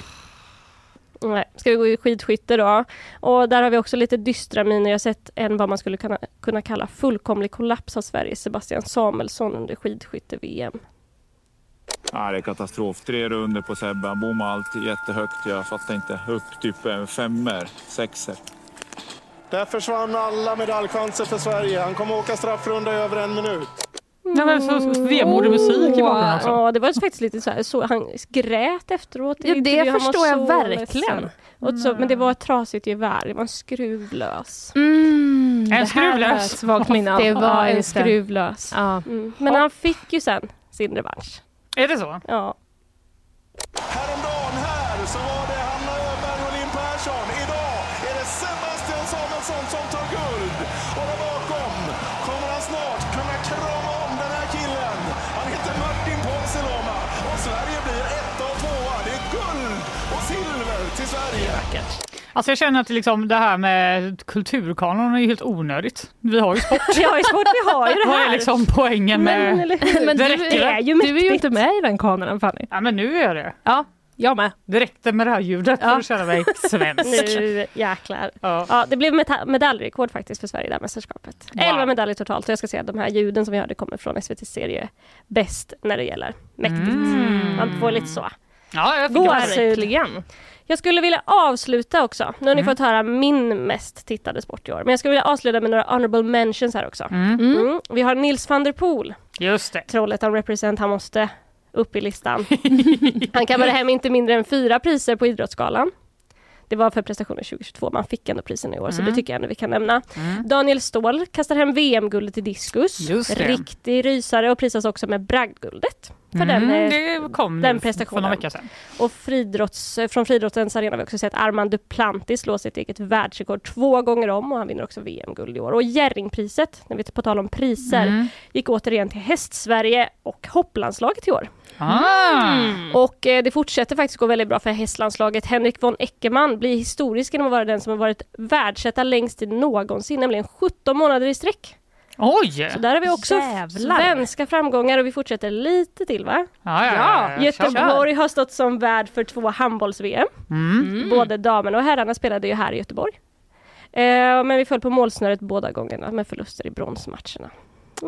Nej. Ska vi gå i skidskytte då? Och där har vi också lite dystra miner. Jag har sett en vad man skulle kunna, kunna kalla fullkomlig kollaps av Sverige, Sebastian Samuelsson under skidskytte-VM. Ja, det är katastrof. Tre runder på Sebbe. Han bommade allt jättehögt. Jag fattar inte. Upp typ en femmer, sexer. Där försvann alla medaljchanser för Sverige. Han kommer åka straffrunda i över en minut. Nej, men så, så vemodig musik i bakgrunden också. Ja, det var faktiskt lite så här, så han grät efteråt. Ja, det var förstår jag verkligen. Och så, men det var ett trasigt gevär, det var en skruvlös. Mm, det här skruvlös. Svagt minne. Det var Ja, en skruvlös. Ja. Mm. Men han fick ju sen sin revansch. Är det så? Ja. Häromdagen Alltså jag känner att liksom det här med kulturkanon är helt onödigt. Vi har ju sport. Vi har ju sport, vi har ju det Vad här. är liksom poängen med... Men? Men Det du, är ju du är ju inte med i den kanonen Fanny. Ja men nu är jag det. Ja, jag med. Det räckte med det här ljudet för Ja. att känna mig svensk. Nu jäklar. Ja. Ja, det blev medaljrekord faktiskt för Sverige i det här mästerskapet. Wow. 11 medaljer totalt och jag ska säga att de här ljuden som vi hörde kommer från SVTs serie Bäst när det gäller mäktigt. Mm. Man får lite så. Ja, jag fick Gåshud. Jag skulle vilja avsluta också. Nu har ni Mm. fått höra min mest tittade sport i år. Men jag skulle vilja avsluta med några honorable mentions här också. Mm. Mm. Vi har Nils van der Poel, Just det. Trollhättan represent, han måste upp i listan. Han kammade hem inte mindre än fyra priser på Idrottsgalan. Det var för prestationer 2022, man fick ändå prisen i år så Mm. det tycker jag ändå vi kan nämna. Daniel Ståhl kastar hem VM-guldet i diskus. Riktig rysare och prisas också med bragdguldet. För den, Mm, eh, det kom den nu för prestationen. några veckor sedan. och friidrotts, eh, från friidrottens arena har vi också sett Armand Duplantis slå sitt eget världsrekord två gånger om och han vinner också VM-guld i år. Och Jerringpriset, när vi på tal om priser, Mm. gick återigen till Hästsverige och hopplandslaget i år. Ah. Och eh, det fortsätter faktiskt gå väldigt bra för hästlandslaget. Henrik von Eckermann blir historisk genom att vara den som har varit världsetta längst tid någonsin, nämligen 17 månader i sträck. Oj! Så där har vi också Jävlar. svenska framgångar och vi fortsätter lite till va? Ja, ja, ja, ja. Göteborg har stått som värd för två handbolls-VM. Mm. Både damerna och herrarna spelade ju här i Göteborg. Eh, men vi föll på målsnöret båda gångerna med förluster i bronsmatcherna.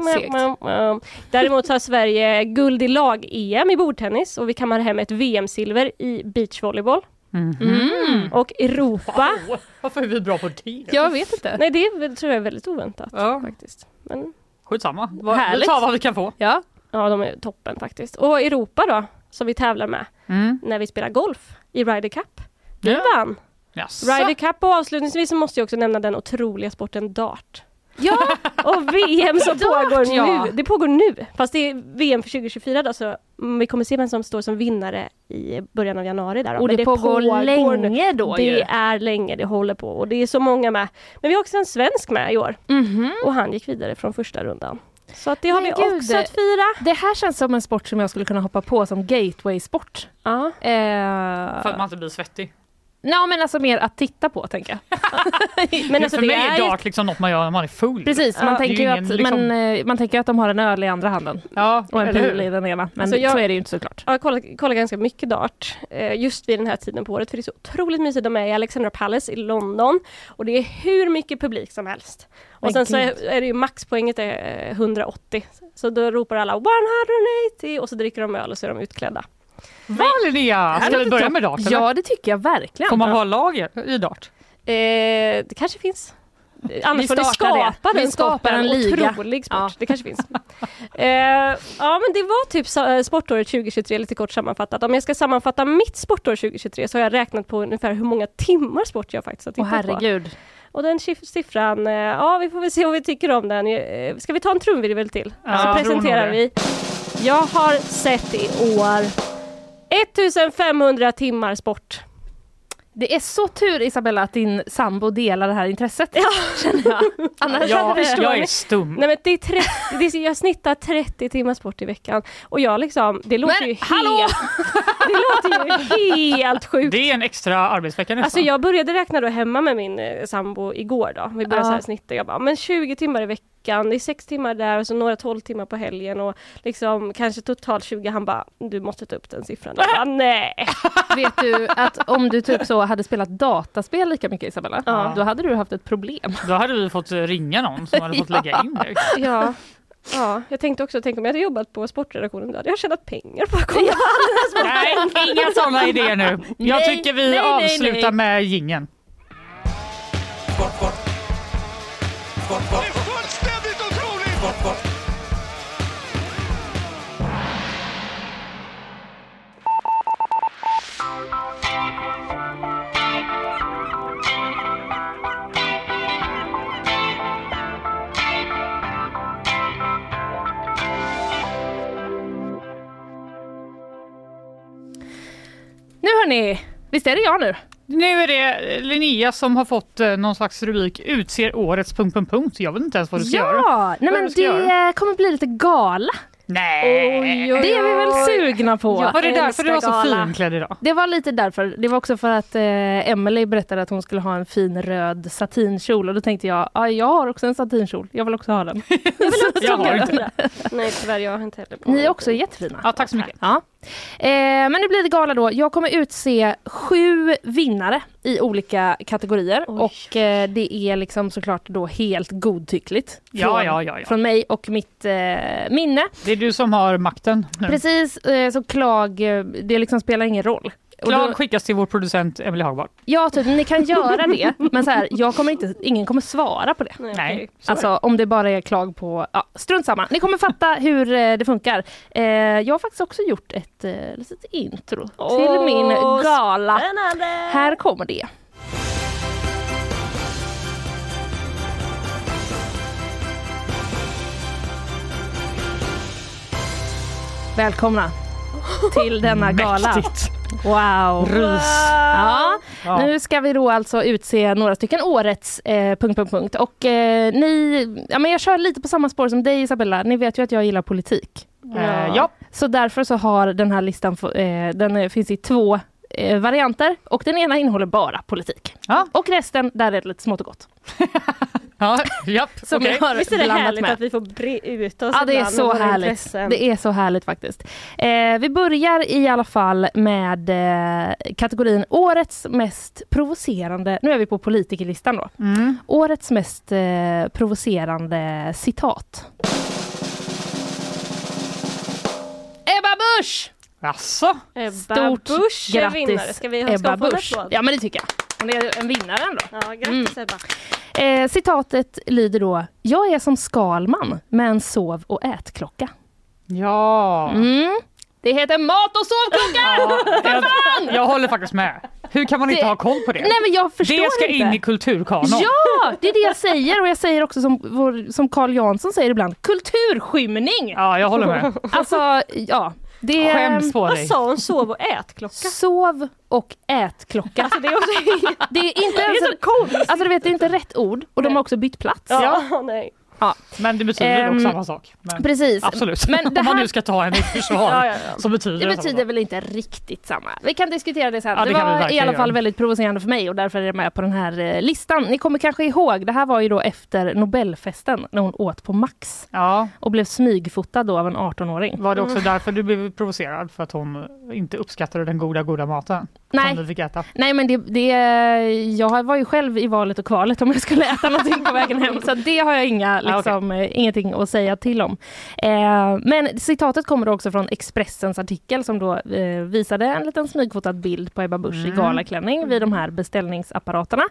Segt. Mm, mm, mm. Däremot har Sverige guld i lag-EM i bordtennis och vi kammar hem ett VM-silver i beachvolleyboll. Mm. Och Europa, Wow, varför är vi bra på det? Jag vet inte. nej det är tror jag är väldigt oväntat Ja. faktiskt. Men Skitsamma. Vad- Vi tar vad vi kan få. Ja. ja, de är toppen faktiskt. Och Europa då, som vi tävlar med Mm. när vi spelar golf i Ryder Cup. Vi Ja. vann! Jaså? Ryder Cup och avslutningsvis så måste jag också nämna den otroliga sporten dart. Ja, Och VM som pågår ja. nu. Det pågår nu. Fast det är VM för 2024 då, så mm, vi kommer se vem som står som vinnare i början av januari. Där, då. och Men det, pågår, nu. länge då Det ju. är länge, det håller på och det är så många med. Men vi har också en svensk med i år Mhm. och han gick vidare från första rundan. Så att det har Men vi gud, också att fira. Det här känns som en sport som jag skulle kunna hoppa på som gateway-sport. Ja. Eh, För att man inte blir svettig. Ja men alltså mer att titta på tänker jag. Men alltså för det mig är är ju- dart liksom något man gör när man är full. Precis, Ja, man, det tänker ju ingen, att, liksom- men, eh, man tänker att de har en öl i andra handen Ja, och en pil i den ena. Men Alltså, jag- så är det ju inte såklart. Ja, jag kollar, kollar ganska mycket dart eh, just vid den här tiden på året för det är så otroligt mysigt. De är i Alexandra Palace i London och det är hur mycket publik som helst. Och sen så är, det ju maxpoänget är eh, 180. Så då ropar alla 180 och så dricker de öl och så är de utklädda. Va Linnea, ska vi börja med dart? eller? Ja det tycker jag verkligen. Får man ha lag i- dart? Eh, det kanske finns. Annars Vi får ni startar det. skapa Vi den skapar en liga. Otrolig sport. Ja. Det kanske finns. eh, ja men det var typ eh, sportåret 2023 lite kort sammanfattat. Om jag ska sammanfatta mitt sportår 2023 så har jag räknat på ungefär hur många timmar sport jag faktiskt har Åh tittat på. herregud. Och den siff- siffran, eh, ja vi får väl se vad vi tycker om den. Eh, Ska vi ta en trumvirvel till? Ja, så presenterar vi. Jag har sett i år 1500 timmar sport. Det är så tur Isabella att din sambo delar det här intresset. Ja. Känner jag. Annars Jag, hade jag är stum. Nej men det är 30, det är, jag snittar 30 timmar sport i veckan. Och jag liksom, det låter Men ju hallå! helt... Det låter ju helt sjukt. Det är en extra arbetsvecka nästan. Alltså jag började räkna då hemma med min eh, sambo igår då. Vi började Ja. så här snitta. Jag bara, men 20 timmar i veckan, det är 6 timmar där och så några 12 timmar på helgen och liksom kanske totalt 20. Han bara, du måste ta upp den siffran. Jag bara, nej. Vet du att om du typ så hade spelat dataspel lika mycket Isabella, Ja. då hade du haft ett problem. Då hade vi fått ringa någon som hade fått lägga in det. Ja. Ja, jag tänkte också, tänk om jag hade jobbat på sportredaktionen, då hade jag tjänat pengar på att komma. Nej, inga sådana idéer nu. Jag Nej, tycker vi nej, nej, avslutar nej. med gingen. Det är fullständigt Nu hörni, visst är det jag nu? Nu är det Linnea som har fått eh, någon slags rubrik utser årets... Punkt, punkt, punkt. Jag vet inte ens vad du ska göra. Ja, nej men det göra. kommer bli lite gala. Nej! Oj, oj, Det är vi väl sugna på. Ja. Var det därför du var så gala. finklädd idag? Det var lite därför. Det var också för att eh, Emily berättade att hon skulle ha en fin röd satinkjol och då tänkte jag, ja jag har också en satinkjol, jag vill också ha den. Jag har inte. Nej tyvärr, jag har inte heller på Ni är också jättefina. Ja, tack så mycket. Ja. Eh, men nu blir det gala då. Jag kommer utse sju vinnare i olika kategorier Oj. och eh, det är liksom såklart då helt godtyckligt. Från, ja, ja, ja. från mig och mitt eh, minne. Det är du som har makten nu. Precis, eh, så klag, eh, det liksom spelar ingen roll. Då, skickas till vår producent Emelie Hagvard. ja, typ, ni kan göra det, men så här, jag kommer inte, ingen kommer svara på det. Nej, okej. Alltså om det bara är klag på, ja, strunt samma. Ni kommer fatta hur eh, det funkar. Eh, jag har faktiskt också gjort ett eh, litet intro till Åh, min gala. Spännande! Här kommer det. Välkomna till denna gala. Mäktigt! Wow! Rys. Ja, Ja. nu ska vi då alltså utse några stycken årets eh, punkt, punkt, punkt. Och eh, ni, ja men jag kör lite på samma spår som dig Isabella. Ni vet ju att jag gillar politik. Eh, ja. Så därför så har den här listan, eh, den eh, finns i två eh, varianter och den ena innehåller bara politik. Ja. Och resten, där är det lite smått och gott. Ja, japp, Som jag har Visst är det härligt med. att vi får bre ut oss Ja, det är så härligt. intressen. Det är så härligt faktiskt. Eh, vi börjar i alla fall med eh, kategorin Årets mest provocerande, nu är vi på politikerlistan då. Mm. Årets mest eh, provocerande citat. Ebba Busch! Jaså? Ebba Stort Busch är grattis vinnare. Ska vi ska Ebba Busch. Ja men det tycker jag. Hon är en vinnare ändå. Ja, grattis Ebba. Eh, citatet lyder då Jag är som Skalman med en sov och ätklocka. Ja. Mm. Det heter mat och sovklocka! Ja, jag, jag håller faktiskt med. Hur kan man inte Det- ha koll på det? Nej men jag förstår det ska inte. in i kulturkanon. Ja, det är det jag säger och jag säger också som, vår, som Carl Jansson säger ibland, kulturskymning! Ja, jag håller med. Alltså, ja. Det Skäms på Vad dig. sa hon? Sov och ätklocka? Sov och ätklocka. Alltså det är också... Det är inte Det ens är så coolt! Alltså du vet, det är inte rätt ord och de har också bytt plats. Ja, nej. Men det betyder Ehm, dock samma sak. Men Precis. absolut. Men det Om man här- nu ska ta henne i försvar Ja, ja, ja. så betyder det, Det samma betyder sak. väl inte riktigt samma. Vi kan diskutera det sen. Ja, det, det var i alla fall väldigt provocerande för mig och därför är det med på den här eh, listan. Ni kommer kanske ihåg, det här var ju då efter Nobelfesten när hon åt på Max Ja, och blev smygfotad då av en 18-åring. var det också därför du blev provocerad? För att hon inte uppskattade den goda, goda maten Nej. som du fick äta? Nej men det, det, jag var ju själv i valet och kvalet om jag skulle äta någonting på vägen hem så det har jag inga Liksom, eh, Ingenting att säga till om. Eh, men citatet kommer också från Expressens artikel som då eh, visade en liten smygfotad bild på Ebba Busch i galaklänning vid de här beställningsapparaterna.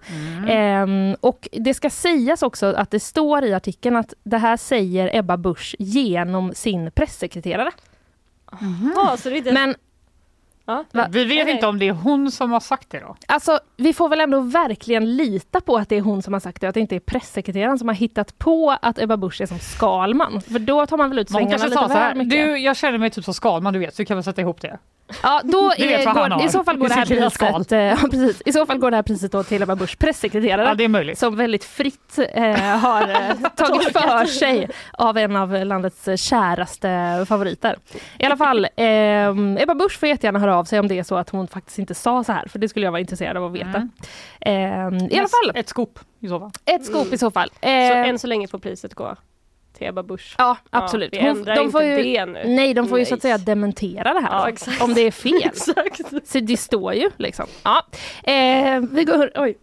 Eh, och det ska sägas också att det står i artikeln att det här säger Ebba Busch genom sin pressekreterare. Ja, så det är inte... Men ja. Vi vet inte om det är hon som har sagt det då. Alltså, vi får väl ändå verkligen lita på att det är hon som har sagt det, att det inte är pressekreteraren som har hittat på att Ebba Busch är som Skalman. För då tar man väl ut svängarna lite väl mycket. du jag känner mig typ som Skalman du vet, så kan vi sätta ihop det. Ja, då är, går, i så fall går det här priset, eh, ja, precis. I så fall går det här priset då till Ebba Buschs pressekreterare. Ja det är möjligt. som väldigt fritt eh, har eh, tagit för sig av en av landets käraste favoriter. I alla fall, eh, Ebba Busch får jättegärna höra av sig om det är så att hon faktiskt inte sa så här, för det skulle jag vara intresserad av att veta. Mm. Eh, I alla fall, Ett skop i så fall. ett scoop i så fall. Så Eh, än så länge får priset gå till Ebba Busch. Ja, absolut. Ja, vi ändrar inte det nu. Nej, de får ju Nej. så att säga dementera det här Ja, om det är fel. Exakt. Så det står ju liksom. Ja. Eh, vi går... Oj.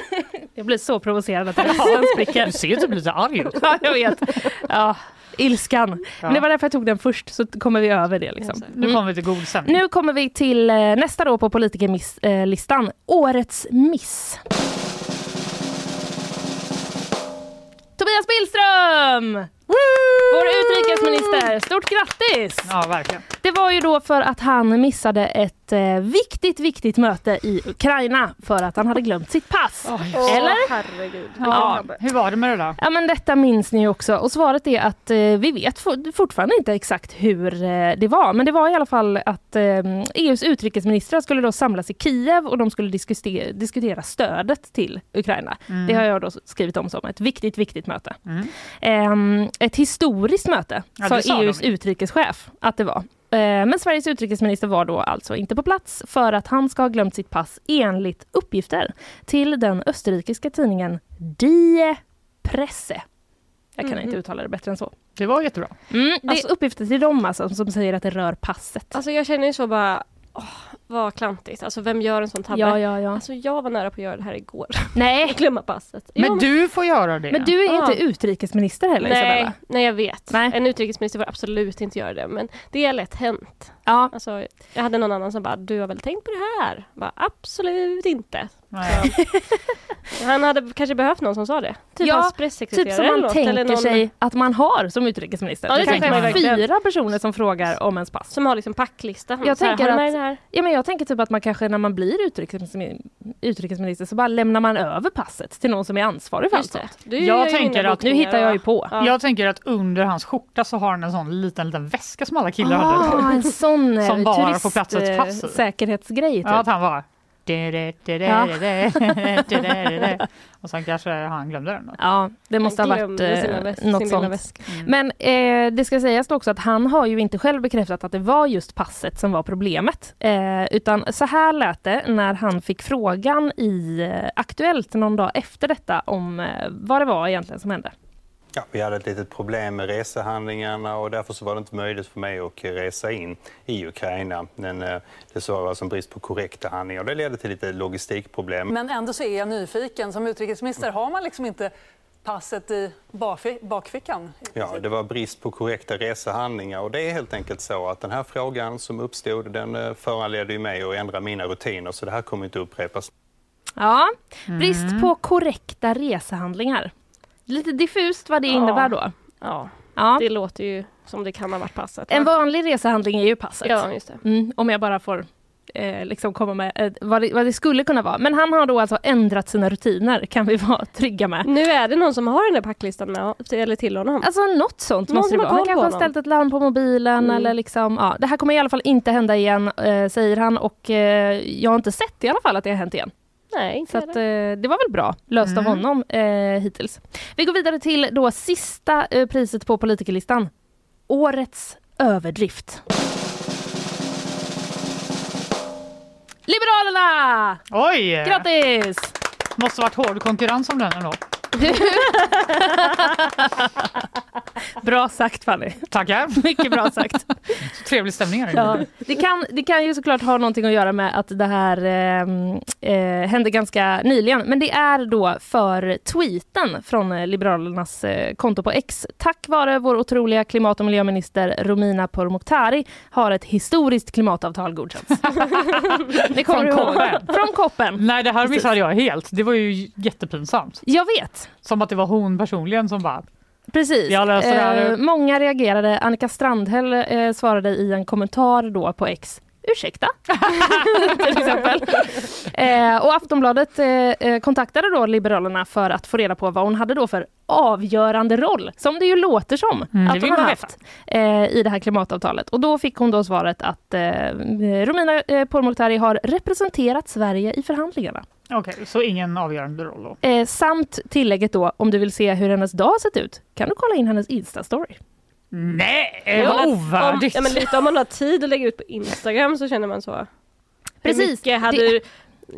jag blir så provocerad att rösten spricker. Du ser typ lite arg ut. Ja, jag vet. Ja, ilskan. Men det var därför jag tog den först, så kommer vi över det. Liksom. Nu kommer vi till god. Nu kommer vi till eh, nästa då på politikerlistan. Årets miss. Tobias Billström! Vår utrikesminister, stort grattis! Ja verkligen. Det var ju då för att han missade ett eh, viktigt, viktigt möte i Ukraina för att han hade glömt sitt pass. Eller? Herregud. Ja, hur var det med det där? Ja men detta minns ni också och svaret är att eh, vi vet for, fortfarande inte exakt hur eh, det var men det var i alla fall att eh, EUs utrikesministrar skulle då samlas i Kiev och de skulle diskutera, diskutera stödet till Ukraina. Det har jag då skrivit om som ett viktigt, viktigt möte. Eh, ett historiskt möte Ja, sa EUs de. utrikeschef att det var. Eh, Men Sveriges utrikesminister var då alltså inte på plats för att han ska ha glömt sitt pass enligt uppgifter till den österrikiska tidningen Die Presse. Jag kan inte uttala det bättre än så. Det var jättebra. Mm, det Alltså- är uppgifter till dem alltså, som säger att det rör passet. Alltså jag känner ju så bara, åh, vad klantigt. Alltså vem gör en sån tabbe? ja, ja, ja. Alltså jag var nära på att göra det här igår. Nej, Glömma passet. Men Jo, du får göra det. men du är Ja. inte utrikesminister heller nej, Isabella. nej, jag vet. Nej. En utrikesminister får absolut inte göra det. Men det är lätt hänt. Ja, Alltså, jag hade någon annan som bara, du har väl tänkt på det här? Bara, absolut inte. Han hade kanske behövt någon som sa det. Typ Ja, hans typ pressekreterare som eller man tänker eller någon sig att man har som utrikesminister. Ja, det kanske är fyra personer som frågar om ens pass. Som har liksom packlista. Jag Så här, tänker med att- här? Ja, men jag tänker typ att man kanske när man blir utrikesminister, utrikesminister så bara lämnar man över passet till någon som är ansvarig för allt sånt. Jag tänker att- Nu hittar jag ju på. Ja. Jag tänker att under hans skjorta så har han en sån liten, liten väska som alla killar hade. Ah, en sån eh, Som bara turist, får plats ett eh, pass i. säkerhetsgrej typ. Ja, att han var... Och sen kanske han glömde den. då. Ja, det måste ha varit eh, något sånt. väska. Men eh, det ska sägas också att han har ju inte själv bekräftat att det var just passet som var problemet. Eh, utan så här lät det när han fick frågan i eh, Aktuellt någon dag efter detta om vad det var egentligen som hände. Ja, vi hade ett litet problem med resehandlingarna och därför så var det inte möjligt för mig att resa in i Ukraina. Men eh, det var alltså en brist på korrekta handlingar och det ledde till lite logistikproblem. Men ändå så är jag nyfiken. Som utrikesminister har man liksom inte passet i bakfi- bakfickan? Ja, det var brist på korrekta resehandlingar och det är helt enkelt så att den här frågan som uppstod den eh, föranledde ju mig att ändra mina rutiner så det här kommer inte upprepas. Ja, brist på korrekta resehandlingar. Lite diffust vad det Ja. innebär då. Ja, Ja. det låter ju som det kan ha varit passet. En va? vanlig resehandling är ju passet. Ja, just. Mm, om jag bara får eh, liksom komma med eh, vad, det, vad det skulle kunna vara. Men han har då alltså ändrat sina rutiner, kan vi vara trygga med. Nu är det någon som har den där packlistan med, eller till honom. Alltså något sånt Någon måste det vara. Han kanske har ställt ett larm på mobilen Mm. eller liksom, ja. Det här kommer i alla fall inte hända igen, eh, säger han och eh, jag har inte sett i alla fall att det har hänt igen. Nej, inte Så att, det. eh, det var väl bra löst av honom eh, hittills. Vi går vidare till då sista eh, priset på politikerlistan. Årets överdrift. Liberalerna! Oj! Grattis! Måste varit hård konkurrens om den ändå. Bra sagt Fanny. Tackar. Mycket bra sagt. Trevlig stämning här Ja, det, kan, det kan ju såklart ha någonting att göra med att det här eh, eh, hände ganska nyligen. Men det är då för tweeten från eh, Liberalernas eh, konto på X. Tack vare vår otroliga klimat och miljöminister Romina Pourmokhtari har ett historiskt klimatavtal godkänts. Från koppen. Från koppen. Nej, det här missade jag helt. Det var ju jättepinsamt. Jag vet. Som att det var hon personligen som bara... Precis. Eh, många reagerade. Annika Strandhäll eh, svarade i en kommentar då på X. Ursäkta? Till exempel. Eh, och Aftonbladet eh, eh, kontaktade då Liberalerna för att få reda på vad hon hade då för avgörande roll, som det ju låter som Mm, att hon har haft eh, i det här klimatavtalet. Och då fick hon då svaret att eh, Romina eh, Pourmokhtari har representerat Sverige i förhandlingarna. Okej, så ingen avgörande roll då. Eh, samt tillägget då, om du vill se hur hennes dag har sett ut, kan du kolla in hennes Insta-story. Nej, Ja, vad ovärdigt. Om, ja, men lite om man har tid att lägga ut på Instagram så känner man så. Precis, Hur hade det- du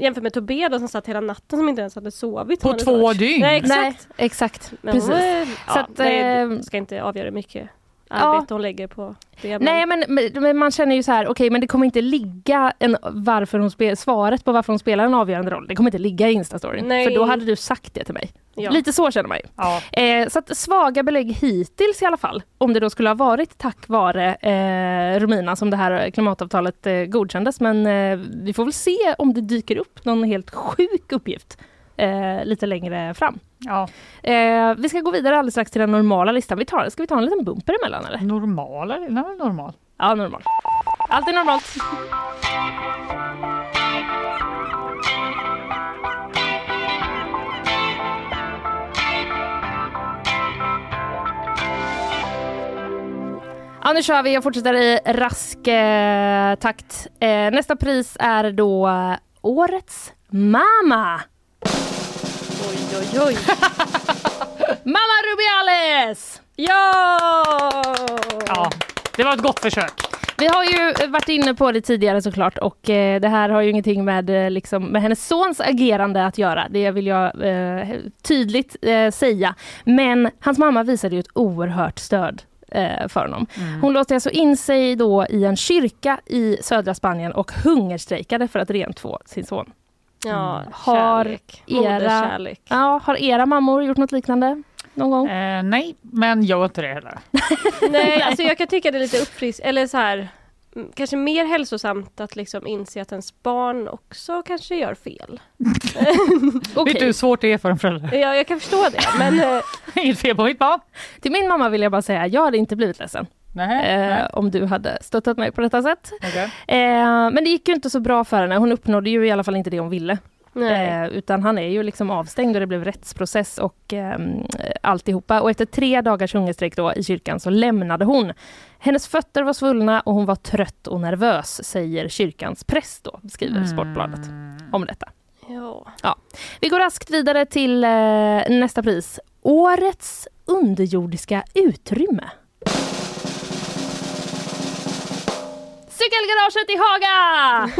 jämfört med Tobé då, som satt hela natten som inte ens hade sovit. På hade två dygn? Nej exakt. Nej, exakt. Men Precis. är- Så ja, att, nej, eh, det ska inte avgöra mycket Ja. arbete hon lägger på det. Nej men, men, man känner ju så här, okej men det kommer inte ligga en, varför hon spel, svaret på varför hon spelar en avgörande roll. Det kommer inte ligga i Instastoryn. För då hade du sagt det till mig. Ja. Lite så känner man ju. Ja. Eh, så att svaga belägg hittills i alla fall. Om det då skulle ha varit tack vare eh, Romina som det här klimatavtalet eh, godkändes. Men eh, vi får väl se om det dyker upp någon helt sjuk uppgift eh, lite längre fram. Ja. Eh, vi ska gå vidare alldeles strax till den normala listan. Vi tar, ska vi ta en liten bumper emellan eller? Normal eller? Nej, normal. Ja, normal. Allt är normalt. Ja, nu kör vi. Jag fortsätter i rask eh, takt. Eh, nästa pris är då Årets Mama. Oj oj oj. Mamma Rubiales! ja! Ja, det var ett gott försök. Vi har ju varit inne på det tidigare såklart och eh, det här har ju ingenting med, eh, liksom, med hennes sons agerande att göra. Det vill jag eh, tydligt eh, säga. Men hans mamma visade ju ett oerhört stöd eh, för honom. Hon låste alltså in sig då i en kyrka i södra Spanien och hungerstrejkade för att rentvå sin son. Ja, Har kärlek. era-. Ja, har era mammor gjort något liknande någon gång? Eh, nej, men gör inte det heller. Nej, alltså jag kan tycka det är lite uppfrisk eller så här mm, kanske mer hälsosamt att liksom inse att ens barn också kanske gör fel. Okej. Vet du hur svårt det är för en förälder? Ja, jag kan förstå det, men eh, Inget fel på mitt barn. Till min mamma vill jag bara säga, jag hade inte blivit ledsen Nej. eh, nej. om du hade stöttat mig på detta sätt. Okej. Eh, men det gick ju inte så bra för henne. Hon uppnådde ju i alla fall inte det hon ville. nej. Eh, utan han är ju liksom avstängd och det blev rättsprocess och eh, alltihopa. Och efter tre dagars hungerstrejk då i kyrkan så lämnade hon. Hennes fötter var svullna och hon var trött och nervös, säger kyrkans präst då, skriver Sportbladet om detta. Ja. Vi går raskt vidare till eh, nästa pris. Årets underjordiska utrymme. Cykelgaraget i Haga!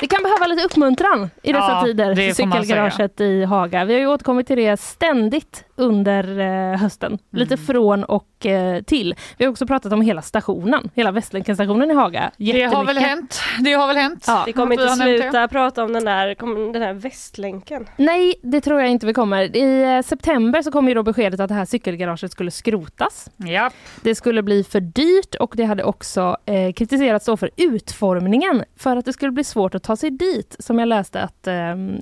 Det kan behöva lite uppmuntran i dessa Ja, tider, cykelgaraget i Haga. Vi har ju återkommit till det ständigt under eh, hösten. Lite Mm. från och eh, till. Vi har också pratat om hela stationen, hela Västlänken-stationen i Haga. Det har väl hänt. Det har väl hänt. Ja. Vi kommer inte sluta prata om den där, den här västlänken. Nej, det tror jag inte vi kommer. I eh, september så kom ju då beskedet att det här cykelgaraget skulle skrotas. Ja. Det skulle bli för dyrt och det hade också eh, kritiserats då för utformningen för att det skulle bli svårt att ta sig dit. Som jag läste att eh,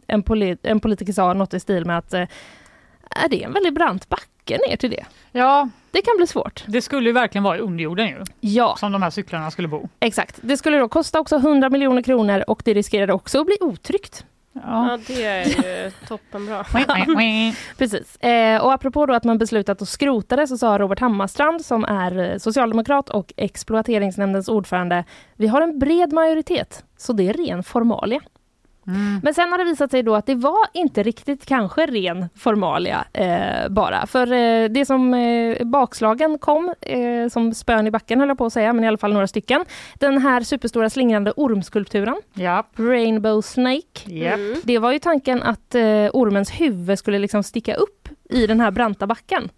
en, poli- en politiker sa något i stil med att eh, är det en väldigt brant backe ner till det. ja, Det kan bli svårt. det skulle ju verkligen vara i underjorden ju. Ja, Som de här cyklarna skulle bo. exakt. Det skulle då kosta också 100 miljoner kronor och det riskerade också att bli otryggt. Ja. Ja, det är ju toppenbra. Precis. Eh, och apropå då att man beslutat att skrota det så sa Robert Hammarstrand som är eh, socialdemokrat och exploateringsnämndens ordförande Vi har en bred majoritet, så det är ren formalia. Men sen har det visat sig då att det var inte riktigt kanske ren formalia eh, bara. För eh, det som eh, bakslagen kom, eh, som spön i backen höll jag på att säga, men i alla fall några stycken. Den här superstora slingrande ormskulpturen, Ja. Rainbow Snake. Japp. Det var ju tanken att eh, ormens huvud skulle liksom sticka upp i den här branta backen.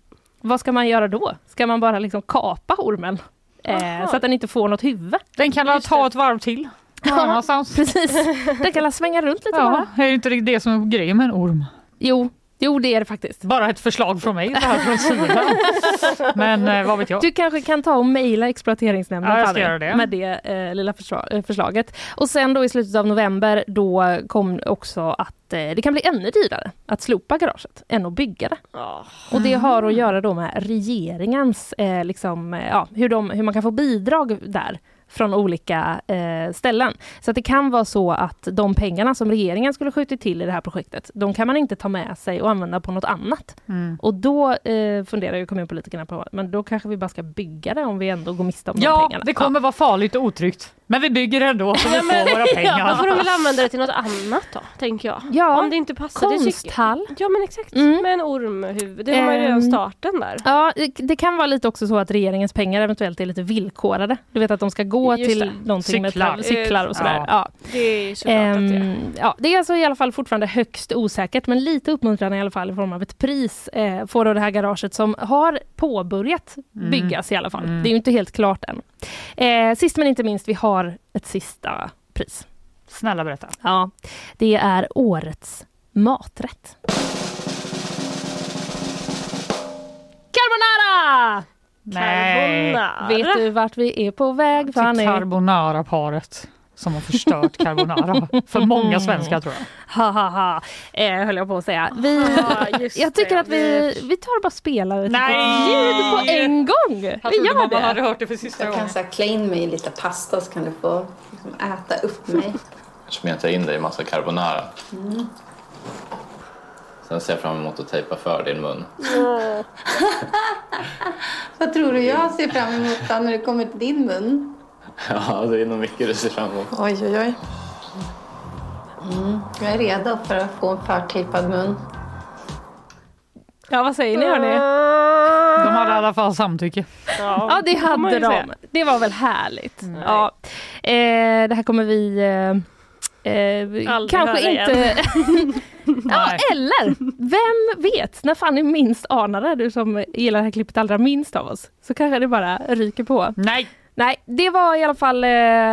Vad ska man göra då? Ska man bara liksom kapa ormen? Eh, så att den inte får något huvud? Den kan ta ett varv till. Någon annanstans. Precis. Den kan svänga runt lite Ja, bara. är det inte riktigt det som är grejen med en orm? Jo, jo det är det faktiskt. Bara ett förslag från mig så här från sidan. Men eh, vad vet jag? Du kanske kan ta och mejla exploateringsnämnden Ja, jag ska göra det. med det eh, lilla eh, förslaget. Och sen då i slutet av november då kom också att eh, det kan bli ännu dyrare att slopa garaget än att bygga det. Ja. Och det har att göra då med regeringens, eh, liksom, ja, hur, de, hur man kan få bidrag där från olika eh, ställen. Så att det kan vara så att de pengarna som regeringen skulle skjutit till i det här projektet, de kan man inte ta med sig och använda på något annat. Mm. Och då eh, funderar ju kommunpolitikerna på, men då kanske vi bara ska bygga det om vi ändå går miste om de Ja, pengarna. det kommer vara farligt och otryggt. Men vi bygger det ändå så vi får våra Då pengar. får de väl använda det till något annat då, tänker jag. Ja, Om det inte passar. Det Konsthall. Ja men exakt, Mm. med en ormhuvud. Det har man ju redan Ehm, starten där. Ja, det- det kan vara lite också så att regeringens pengar eventuellt är lite villkorade. Du vet att de ska gå Just till det. någonting Cyklar. med cyklar och sådär. Ja. Ja. Det är att det Ehm, ja, det är alltså i alla fall fortfarande högst osäkert men lite uppmuntrande i alla fall i form av ett pris eh, får då det här garaget som har påbörjat byggas i alla fall. Mm. Det är ju inte helt klart än. Eh, sist men inte minst, vi har ett sista pris. Snälla berätta. Ja, det är årets maträtt. Carbonara! Nej, Carbonara. Vet du vart vi är på väg till Fanny? carbonara-paret som har förstört carbonara för många svenskar tror jag. Ha ha ha, eh, höll jag på att säga. Vi, jag tycker det. att vi, vi tar och bara spelar ett Nej! ljud på en gång. Vi gör det. hade hört det för sista Jag kan så här, klä in mig i lite pasta så kan du få liksom, äta upp mig. Smeta in dig i massa carbonara. Sen ser jag fram emot att tejpa för din mun. Vad tror du jag ser fram emot då när det kommer till din mun? Ja, det är nog mycket du ser fram emot. Oj, oj, oj. Mm, jag är redo för att få en förtejpad mun. Ja, vad säger ni hörni? De hade i alla fall samtycke. Ja, det får man hade de. säga. Det var väl härligt. Ja. Eh, det här kommer vi eh, eh, kanske inte... ja, eller, vem vet? När Fanny minst anar det, du som gillar det här klippet allra minst av oss, så kanske det bara ryker på. Nej, Nej, det var i alla fall eh,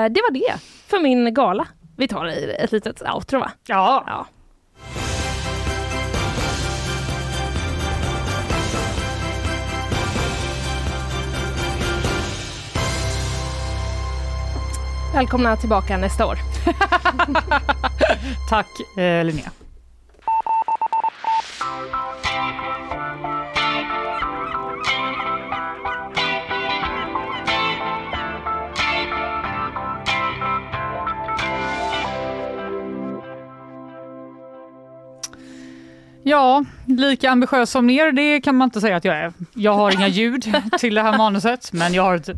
det var det för min gala. Vi tar ett litet outro va? ja. Ja. Välkomna tillbaka nästa år. Tack eh, Linnea. Ja, lika ambitiös som ner, det kan man inte säga att jag är. Jag har inga ljud till det här manuset, men jag har ett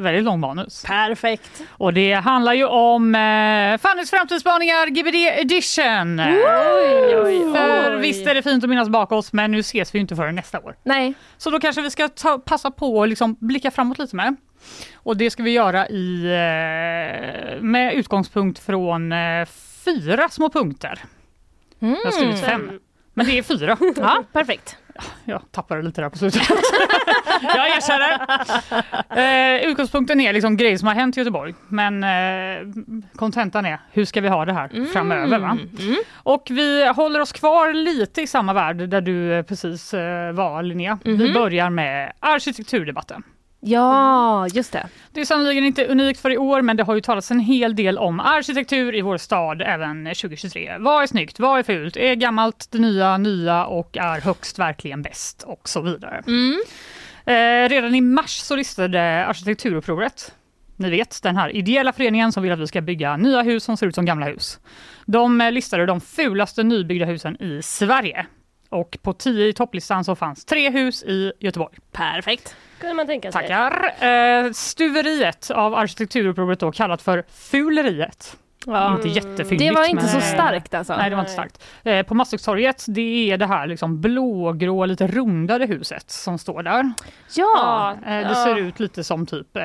väldigt långt manus. Perfekt. Och det handlar ju om eh, Fannys framtidsspaningar GBD edition. Oj, oj, För oj. visst är det fint att minnas bak oss, men nu ses vi ju inte förrän nästa år. Nej, Så då kanske vi ska ta, passa på att liksom blicka framåt lite med. Och det ska vi göra i, eh, med utgångspunkt från eh, fyra små punkter. Jag har skrivit fem, men det är fyra. ja, perfekt. Jag tappade lite där på slutet. jag erkänner. Eh, utgångspunkten är liksom grejer som har hänt i Göteborg. Men eh, kontentan är, hur ska vi ha det här framöver? Va? Och vi håller oss kvar lite i samma värld där du eh, precis eh, var Linnea. Vi börjar med arkitekturdebatten. Ja, just det. Det är sannolikt inte unikt för i år, men det har ju talats en hel del om arkitektur i vår stad även 2023. Vad är snyggt? Vad är fult? Är gammalt det nya nya och är högst verkligen bäst? Och så vidare. Eh, redan i mars så listade Arkitekturupproret ni vet, den här ideella föreningen som vill att vi ska bygga nya hus som ser ut som gamla hus. De eh, listade de fulaste nybyggda husen i Sverige. Och på 10 i topplistan så fanns tre hus i Göteborg. Perfekt. Kunde man tänka sig. Tackar. Eh, stuveriet av arkitekturupproret då kallat för fuleriet. Ja. Inte jättefyndigt. Det var inte men, så starkt alltså. Nej, det var inte starkt. Eh, på Masthuggstorget, det är det här liksom blågrå, lite rundade huset som står där. Ja, Eh, det ja. ser ut lite som typ eh,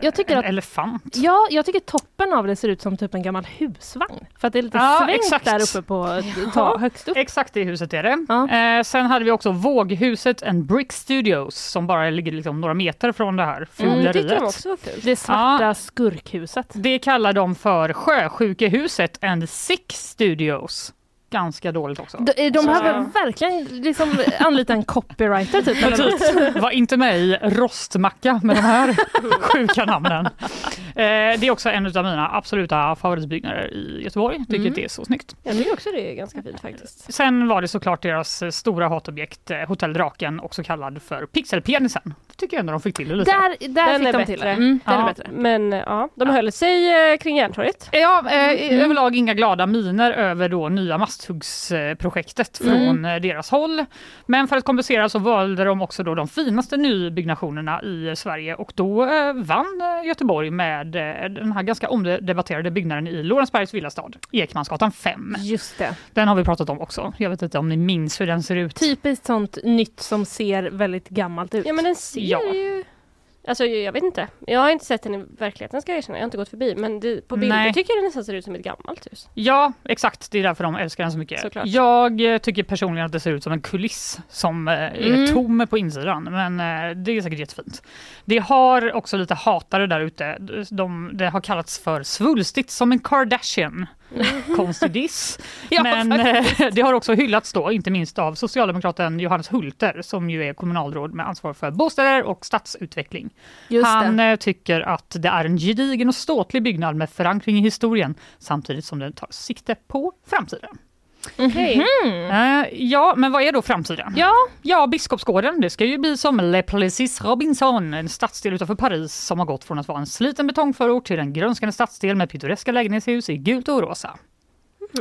Jag tycker en att- elefant. Ja, jag tycker toppen av det ser ut som typ en gammal husvagn. För att det är lite Ja, svängt exakt. där uppe på ta, högst upp. Exakt det huset är det. Eh, sen hade vi också Våghuset and Brick Studios som bara ligger liksom några meter från det här Mm, fuleriet. tyckte de också var fult. Det svarta Ja. skurkhuset. Det kallar de för Sjösjukehuset and Six Studios. Ganska dåligt också. De, de Så- behöver verkligen liksom anlita en copywriter typ. Typ, var inte med i Rostmacka med de här sjuka namnen. Eh, det är också en av mina absoluta favoritbyggnader i Göteborg. Tycker Mm. det är så snyggt. Jag tycker också det är ganska fint faktiskt. Sen var det såklart deras eh, stora hatobjekt eh, Hotell Draken, också kallad för Pixelpenisen. Tycker jag ändå de fick till det lite. Där, där Den fick är de bättre. till det. Mm, den Ja. är bättre. Men eh, ja, de höll sig eh, kring Järntorget. Ja, eh, Mm. överlag inga glada miner över då nya Masthuggsprojektet från Mm. deras håll. Men för att kompensera så valde de också då de finaste nybyggnationerna i Sverige och då eh, vann eh, Göteborg med den här ganska omdebatterade byggnaden i Lorensbergs villastad, Ekmansgatan 5. Just det. Den har vi pratat om också. Jag vet inte om ni minns hur den ser ut. Typiskt sånt nytt som ser väldigt gammalt ut. Ja men den ser Ja. ju... Alltså jag vet inte. Jag har inte sett den i verkligheten ska jag erkänna. Jag har inte gått förbi. Men det, på bilder Nej. tycker jag den nästan ser ut som ett gammalt hus. Ja, exakt. Det är därför de älskar den så mycket. Såklart. Jag eh, tycker personligen att det ser ut som en kuliss som eh, är Mm. tom på insidan, men eh, det är säkert jättefint. Det har också lite hatare där ute. De, det har kallats för svulstigt som en Kardashian. Konstig diss. Ja, men eh, det har också hyllats då, inte minst av socialdemokraten Johannes Hulter som ju är kommunalråd med ansvar för bostäder och stadsutveckling. Just Han det. eh, tycker att det är en gedigen och ståtlig byggnad med förankring i historien samtidigt som den tar sikte på framtiden. Okej. Eh, ja, men vad är då framtiden? Ja. ja, Biskopsgården, det ska ju bli som Le Plessis Robinson, en stadsdel utanför Paris som har gått från att vara en sliten betongförort till en grönskande stadsdel med pittoreska lägenhetshus i gult och rosa.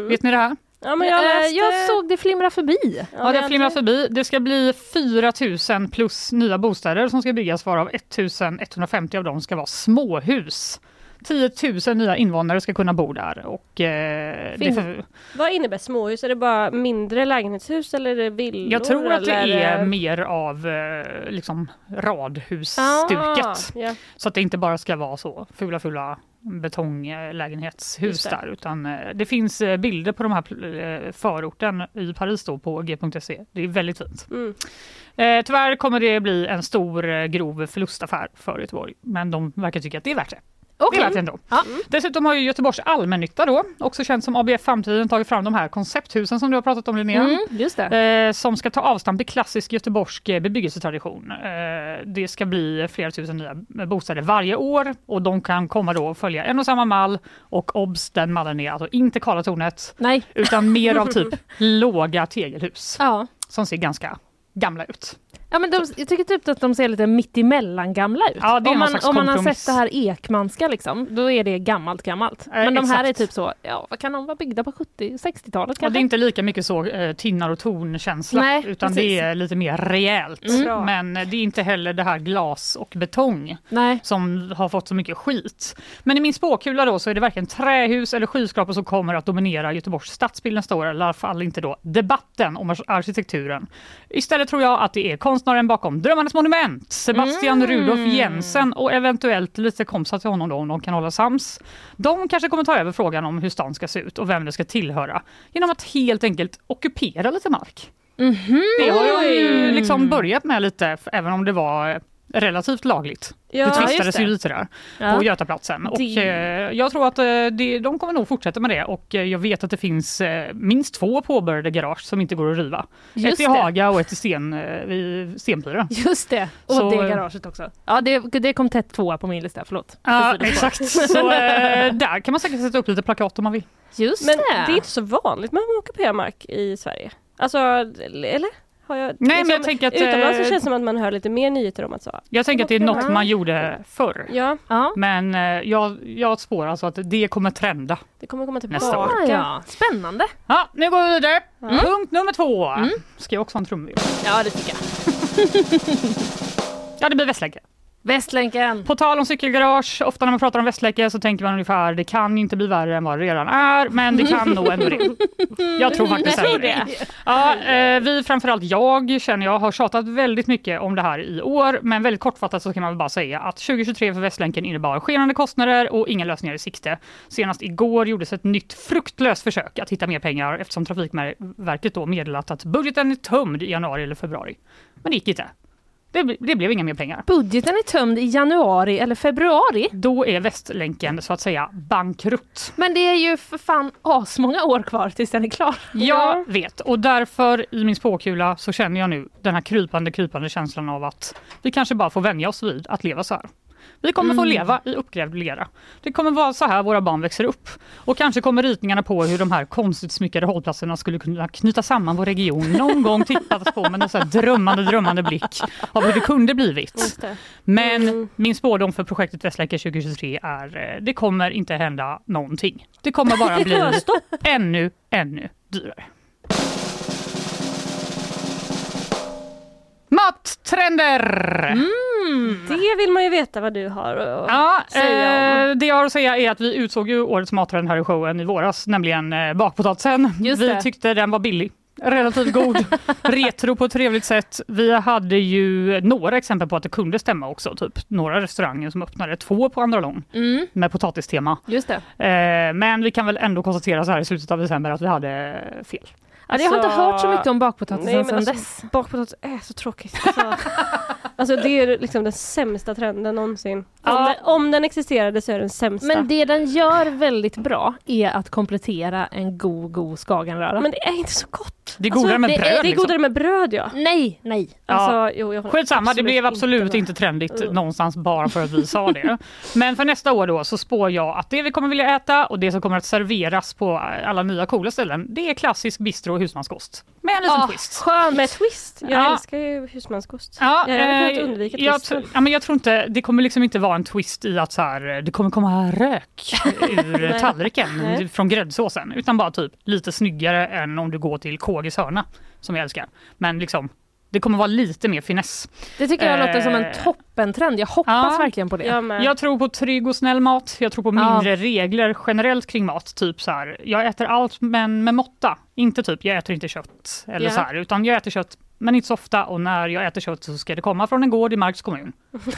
Vet ni det här? Ja men jag Eh, läste... jag såg det flimra förbi. Ja, det flimrar förbi. Det ska bli 4 000 plus nya bostäder som ska byggas varav 1 150 av dem ska vara småhus. 10 000 nya invånare ska kunna bo där. Och, eh, Fin- för, Vad innebär småhus? Är det bara mindre lägenhetshus eller är det villor? jag tror att det eller är mer av eh, liksom radhusstuket. Ah, ja. Så att det inte bara ska vara så fula fula betonglägenhetshus där utan eh, det finns eh, bilder på de här eh, förorten i Paris då på g.se. Det är väldigt fint. Mm. Eh, tyvärr kommer det bli en stor grov förlustaffär för Göteborg men de verkar tycka att det är värt det. Det Okej. är värt det ändå. Dessutom har ju Göteborgs allmännytta då, också känt som ABF Framtiden, tagit fram de här koncepthusen som du har pratat om Linnea. Mm, just. Eh, som ska ta avstamp i klassisk göteborgsk eh, bebyggelsetradition. Eh, det ska bli flera tusen nya bostäder varje år och de kan komma då och följa en och samma mall och obs, den mallen är alltså inte Karlatornet Nej. utan mer av typ låga tegelhus Ja. som ser ganska gamla ut. Ja, men de, jag tycker typ att de ser lite mittemellan gamla ut. Ja, om man, om man har sett det här ekmanska liksom, då är det gammalt gammalt. Eh, Men de här är exakt. typ så, ja vad kan de vara byggda på 70-60-talet Och kanske? det är inte lika mycket så eh, tinnar och tornkänsla utan precis. det är lite mer rejält. Mm. Men det är inte heller det här glas och betong Nej. som har fått så mycket skit. Men i min spåkula då så är det varken trähus eller skyskrapor som kommer att dominera Göteborgs stadsbild nästa år, eller i alla fall inte då debatten om arkitekturen. Istället tror jag att det är konstnären bakom Drömmarnas monument, Sebastian Mm. Rudolf Jensen och eventuellt lite kompisar till honom då om de kan hålla sams. De kanske kommer ta över frågan om hur stan ska se ut och vem det ska tillhöra genom att helt enkelt ockupera lite mark. Mhm. Det har jag ju liksom börjat med lite, även om det var eh, relativt lagligt. Ja, det tvistades ju lite där Ja. på Götaplatsen. Och, Det- eh, jag tror att eh, det, de kommer nog fortsätta med det och eh, jag vet att det finns eh, minst två påbörjade garage som inte går att riva. Just ett i. Haga och ett i Sten, eh, vid Stenpyren. Just det, och Så- det garaget också. Ja, det, det kom tätt tvåa på min lista, förlåt. Ja, exakt. Så eh, där kan man säkert sätta upp lite plakat om man vill. Just Men det. det är inte så vanligt med att ockupera mark i Sverige. Alltså, eller? Har jag, liksom, Nej, men jag tänker att, Utomlands så eh, känns det som att man hör lite mer nyheter om att så. Jag tänker att det är något man gjorde förr. Ja, Ja. Men eh, jag, jag spår alltså att det kommer trenda. det kommer komma Nästa år. tillbaka. Ja. Spännande. Ja, nu går vi vidare. Punkt nummer två. Mm. Ska jag också ha en trumvirvel? Ja, det tycker jag. Ja, det blir Västlägge. Västlänken! På tal om cykelgarage, ofta när man pratar om Västlänken så tänker man ungefär det kan inte bli värre än vad det redan är, men det kan nog ändå det. Jag tror faktiskt ändå det. Ja, eh, vi, framförallt jag, känner jag, har tjatat väldigt mycket om det här i år, men väldigt kortfattat så kan man väl bara säga att 2023 för Västlänken innebar skenande kostnader och inga lösningar i sikte. Senast igår gjordes ett nytt fruktlöst försök att hitta mer pengar eftersom Trafikverket då meddelat att budgeten är tömd i januari eller februari. Men det gick inte. Det, det blev inga mer pengar. Budgeten är tömd i januari eller februari. Då är Västlänken så att säga bankrutt. Men det är ju för fan asmånga år kvar tills den är klar. Jag vet och därför i min spåkula så känner jag nu den här krypande, krypande känslan av att vi kanske bara får vänja oss vid att leva så här. Vi kommer få Mm. leva i uppgrävd lera. Det kommer vara så här våra barn växer upp. Och kanske kommer ritningarna på hur de här konstigt smyckade hållplatserna skulle kunna knyta samman vår region någon gång tittas på med en så här drömmande, drömmande blick av hur det kunde blivit. Det. Men min spådom för projektet Västlänken 2023 är eh, det kommer inte hända någonting. Det kommer bara bli ännu, ännu dyrare. Mattrender! Mm. Det vill man ju veta vad du har att Ja, säga om. eh, det jag har att säga är att vi utsåg ju årets mattrend här i showen i våras, nämligen eh, bakpotatisen. Just vi det. tyckte den var billig. Relativt god, retro på ett trevligt sätt. Vi hade ju några exempel på att det kunde stämma också. Typ några restauranger som öppnade två på Andra Lång Mm, med potatistema. just det. Eh, men vi kan väl ändå konstatera så här i slutet av december att vi hade fel. Ja, jag har inte Alltså, hört så mycket om bakpotatisen Nej, sedan alltså, dess. bakpotatis är så tråkigt. Alltså, alltså det är liksom den sämsta trenden någonsin. Om, Ja. den, om den existerade så är den sämsta. Men det den gör väldigt bra är att komplettera en god, god skagenröra. Men det är inte så gott. Det är godare med det är- bröd. Det är liksom. godare med bröd ja. Nej, nej. Alltså, jo, håller Skitsamma, det blev absolut med. inte trendigt Mm. någonstans bara för att vi sa det. Men för nästa år då så spår jag att det vi kommer vilja äta och det som kommer att serveras på alla nya coola ställen, det är klassisk bistro husmanskost. Med en liten Ah, twist. Skönt. Med twist. Jag Ja. älskar ju husmanskost. Ja, jag hade kunnat eh, undvika jag, twisten. ja, men jag tror inte, det kommer liksom inte vara en twist i att så här, eh, det kommer komma rök ur tallriken Nej. från gräddsåsen. Utan bara typ lite snyggare än om du går till KGs hörna, som jag älskar. Men liksom, det kommer vara lite mer finess. Det tycker jag låter som en Eh, toppentrend. Jag hoppas ja. verkligen på det. Jag. Jag tror på trygg och snäll mat. Jag tror på Ja. mindre regler generellt kring mat. Typ så här, jag äter allt men med måtta. Inte typ, jag äter inte kött eller Ja. så här, utan jag äter kött men inte så ofta och när jag äter kött så ska det komma från en gård i Marks kommun.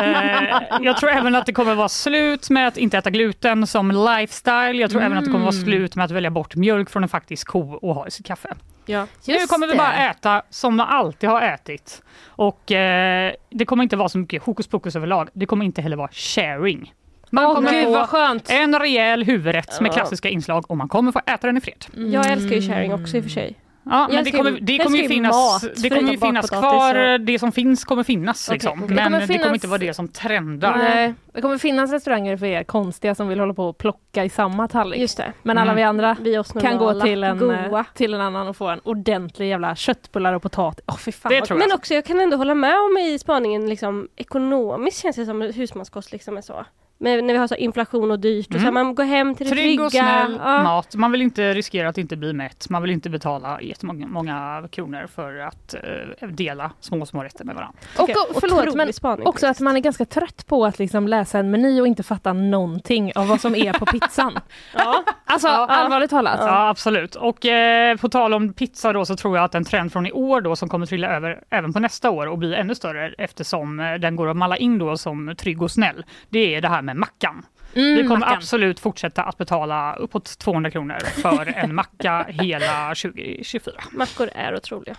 Eh, jag tror även att det kommer vara slut med att inte äta gluten som lifestyle. Jag tror även att det kommer vara Mm. slut med att välja bort mjölk från en faktisk ko och ha i sitt kaffe. Ja. nu kommer vi bara äta som man alltid har ätit. Och eh, det kommer inte vara så mycket hokus pokus överlag. Det kommer inte heller vara sharing. Man Åh kommer gud få en rejäl huvudrätt med klassiska inslag och man kommer få äta den i fred. Jag älskar ju sharing också i och för sig. Ja, men det kommer, ju- det kommer ju finnas, mat, det kommer ju finnas kvar, och- det som finns kommer finnas Okej, liksom. Men kommer det kommer inte vara det som trendar. Nej, det kommer finnas restauranger för er konstiga som vill hålla på och plocka i samma tallrik. Just det. Men alla Mm. vi andra Vi kan gå till en, goa. eh, till en annan och få en ordentlig jävla köttbullar och potatis. Åh fy fan Det. Men också, jag kan ändå hålla med om i spaningen, liksom, ekonomiskt känns det som husmanskost liksom är så. Men när vi har så inflation och dyrt och så Mm. här, man går hem till det Trygg trygga. och snäll Ja. mat. Man vill inte riskera att inte bli mätt. Man vill inte betala jättemånga många kronor för att eh, dela små, små rätter med varandra. Och, Okej, och förlåt, men spaning också att man är ganska trött på att liksom läsa en meny och inte fatta någonting av vad som är på pizzan. Ja. Alltså Ja. allvarligt talat. Ja, absolut. Och eh, på tal om pizza då så tror jag att en trend från i år då som kommer trilla över även på nästa år och bli ännu större eftersom eh, den går att malla in då som trygg och snäll. Det är det här med mackan. Mm, Vi kommer mackan. absolut fortsätta att betala uppåt 200 kronor för en macka hela 2024. Mackor är otroliga.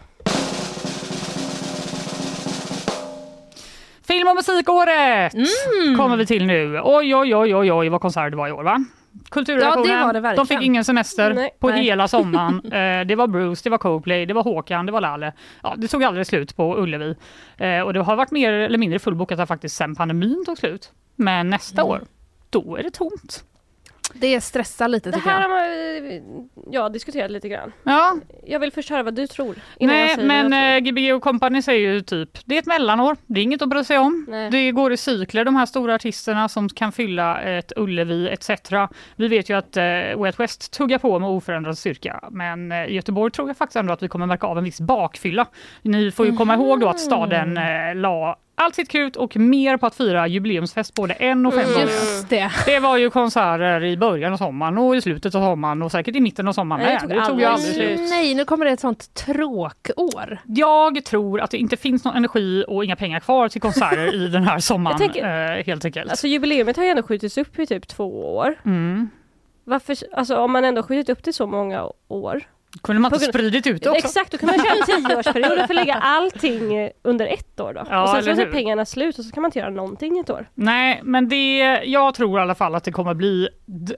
Film och musikåret Mm. kommer vi till nu. Oj, oj, oj, oj, oj vad konserter det var i år va? Kulturredaktionen, Ja, de fick ingen semester Nej. på Nej. hela sommaren. eh, det var Bruce, det var Coldplay, det var Håkan, det var Lalle. Ja, det tog aldrig slut på Ullevi. Eh, och det har varit mer eller mindre fullbokat här faktiskt sen pandemin tog slut. Men nästa Mm. år, då är det tomt. Det stressar lite Det tycker här jag. har man ja, diskuterat lite grann. Ja, Jag vill först höra vad du tror. nej, men eh, Gbg Company säger ju typ, det är ett mellanår, det är inget att bry sig om. Nej. Det går i cykler, de här stora artisterna som kan fylla ett Ullevi etc. Vi vet ju att eh, Out West tuggar på med oförändrad styrka, men eh, i Göteborg tror jag faktiskt ändå att vi kommer märka av en viss bakfylla. Ni får ju komma ihåg då att staden eh, la allt sitt krut och mer på att fira jubileumsfest både en och fem Mm, gånger. just det. Det var ju konserter i början av sommaren och i slutet av sommaren och säkert i mitten av sommaren Nej, det tog Det tog aldrig slut. Nej, nu kommer det ett sånt tråkår. Jag tror att det inte finns någon energi och inga pengar kvar till konserter i den här sommaren tänker- eh, helt enkelt. Alltså jubileumet har ju ändå skjutits upp i typ två år. Mm. Varför, alltså om man ändå skjutit upp det så många år. Kunde man inte spridit ut det också? Exakt, då kan man köra en tioårsperiod och förlägga allting eh, under ett år då. Ja, och sen så är pengarna slut och så kan man inte göra någonting i ett år. Nej, men det, jag tror i alla fall att det kommer bli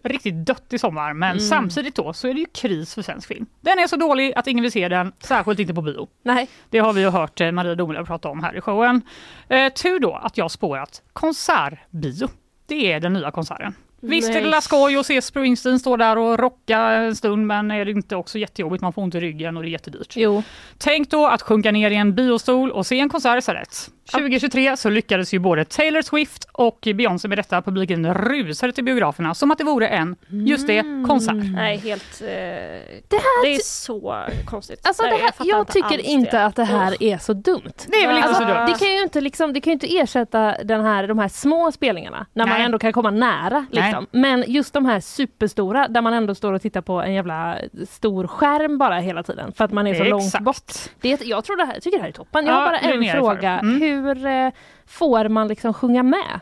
riktigt dött i sommar. Men Mm. samtidigt då så är det ju kris för svensk film. Den är så dålig att ingen vill se den, särskilt inte på bio. Nej. Det har vi ju hört eh, Maria Domelöv prata om här i showen. Eh, tur då att jag spårat konsertbio. Det är den nya konserten. Visst är det la skoj att se Springsteen stå där och rocka en stund men är det inte också jättejobbigt, man får ont i ryggen och det är jättedyrt. Jo. Tänk då att sjunka ner i en biostol och se en konsert istället. 2023 så lyckades ju både Taylor Swift och Beyoncé med detta. Publiken rusade till biograferna som att det vore en, just det, konsert. Nej, helt... Eh, det, här är så konstigt. Alltså Nej, det här, fattar jag, inte tycker inte att det här är så dumt. Det är väl inte alltså, så dumt. Det kan ju inte, liksom, det kan ju inte ersätta den här, de här små spelningarna när man Nej. ändå kan komma nära. Liksom. Men just de här superstora där man ändå står och tittar på en jävla stor skärm bara hela tiden för att man är så långt Exakt. bort. Det, är- jag tror det här, tycker det här är toppen. Jag Ja, har bara det en fråga. Mm. Hur eh, får man liksom sjunga med?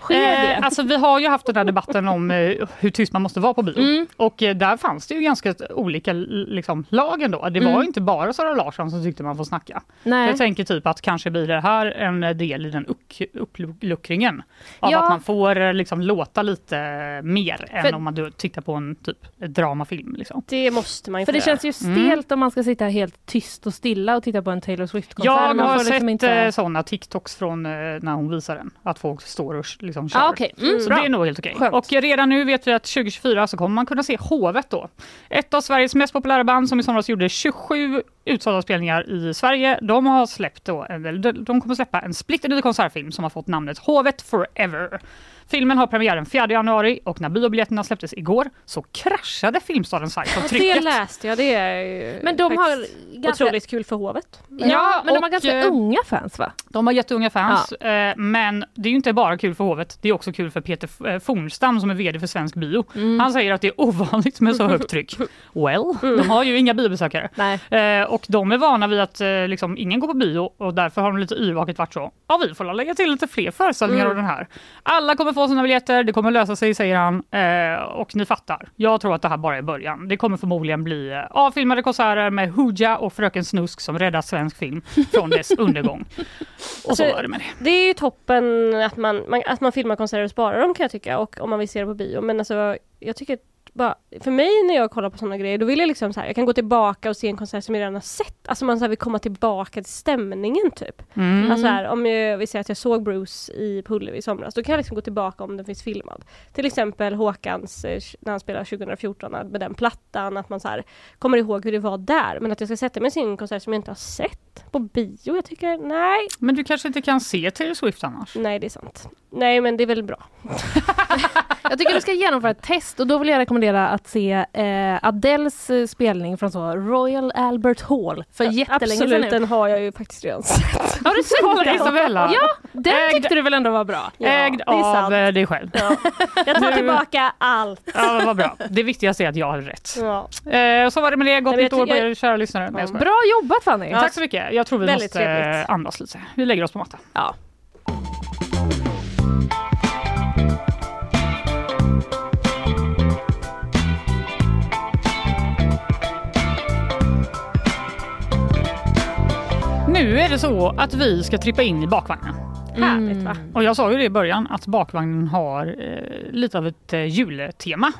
Sker Eh, alltså vi har ju haft den här debatten om eh, hur tyst man måste vara på bio. Mm. Och eh, där fanns det ju ganska olika liksom, lag ändå. Det var Mm. inte bara Sara Larsson som tyckte man får snacka. Nej. Jag tänker typ att kanske blir det här en del i den upp- uppluckringen. Av Ja. att man får eh, liksom, låta lite mer än För- om man tittar på en typ ett dramafilm. Liksom. Det måste man ju För det göra. känns ju Mm. stelt om man ska sitta helt tyst och stilla och titta på en Taylor Swift-konsert. Jag har liksom sett inte- eh, sådana TikToks från eh, när hon visar den. Att folk står och liksom kör. Ah, okej. Mm, så bra. det är nog helt okej. Skönt. Och redan nu vet vi att 2024 så kommer man kunna se Hovet då. Ett av Sveriges mest populära band som i somras gjorde 27 utsålda spelningar i Sverige. De har släppt då, eller de- kommer släppa en splitterny konsertfilm som har fått namnet Hovet Forever. Filmen har premiär den 4 januari och när biobiljetterna släpptes igår så kraschade Filmstadens sajt av Ja, trycket. det läste jag. Det är ju Men de har ganska- otroligt kul för hovet. Ja, men de har ganska eh, unga fans va? De har jätteunga fans, eh, men det är ju inte bara kul för hovet. Det är också kul för Peter eh, Fornstam som är VD för Svensk Bio. Mm. Han säger att det är ovanligt med så högt tryck. Well, de har ju inga biobesökare. Nej. Och de är vana vid att eh, liksom, ingen går på bio och därför har de lite yrvaket varit så. Ja, vi får lägga till lite fler föreställningar Mm. av den här. Alla kommer få sina biljetter, det kommer lösa sig säger han. Eh, och ni fattar, jag tror att det här bara är början. Det kommer förmodligen bli eh, avfilmade konserter med Hooja och Fröken Snusk som räddar svensk film från dess undergång. Och så Alltså, var det med det. Det är ju toppen att man, man, att man filmar konserter och sparar dem kan jag tycka och om man vill se det på bio. Men alltså jag tycker bara, för mig när jag kollar på sådana grejer då vill jag liksom så här, jag kan gå tillbaka och se en konsert som jag redan har sett. Alltså man så här, vill komma tillbaka till stämningen typ. Mm. Alltså här, om jag vill säga att jag såg Bruce i på Ullevi i somras, då kan jag liksom gå tillbaka om den finns filmad. Till exempel Håkans, eh, när han spelade 2014 med den plattan, att man så här, kommer ihåg hur det var där. Men att jag ska sätta mig se en konsert som jag inte har sett på bio, jag tycker nej. Men du kanske inte kan se Taylor Swift annars? Nej, det är sant. Nej, men det är väl bra. Jag tycker du ska genomföra ett test och då vill jag rekommendera att se eh, Adeles eh, spelning från så Royal Albert Hall för jättelänge sedan Absolut, den har jag ju faktiskt redan sett. Har du sett den? Isabella? Ja, den Ägd- tyckte du väl ändå var bra? Ja, Ägd det är av sant. eh, dig själv. Ja. Jag tar tillbaka allt. Ja, vad bra. Det viktigaste är att jag hade rätt. Ja. Eh, så var det med det. Gott nytt år på er kära lyssnare. Bra jobbat Fanny! Tack så mycket. Jag tror vi Väldigt måste trevligt. eh, andas lite. Vi lägger oss på mattan. Ja. Nu är det så att vi ska trippa in i bakvagnen. Härligt va? Och jag sa ju det i början att bakvagnen har eh, lite av ett eh, jultema.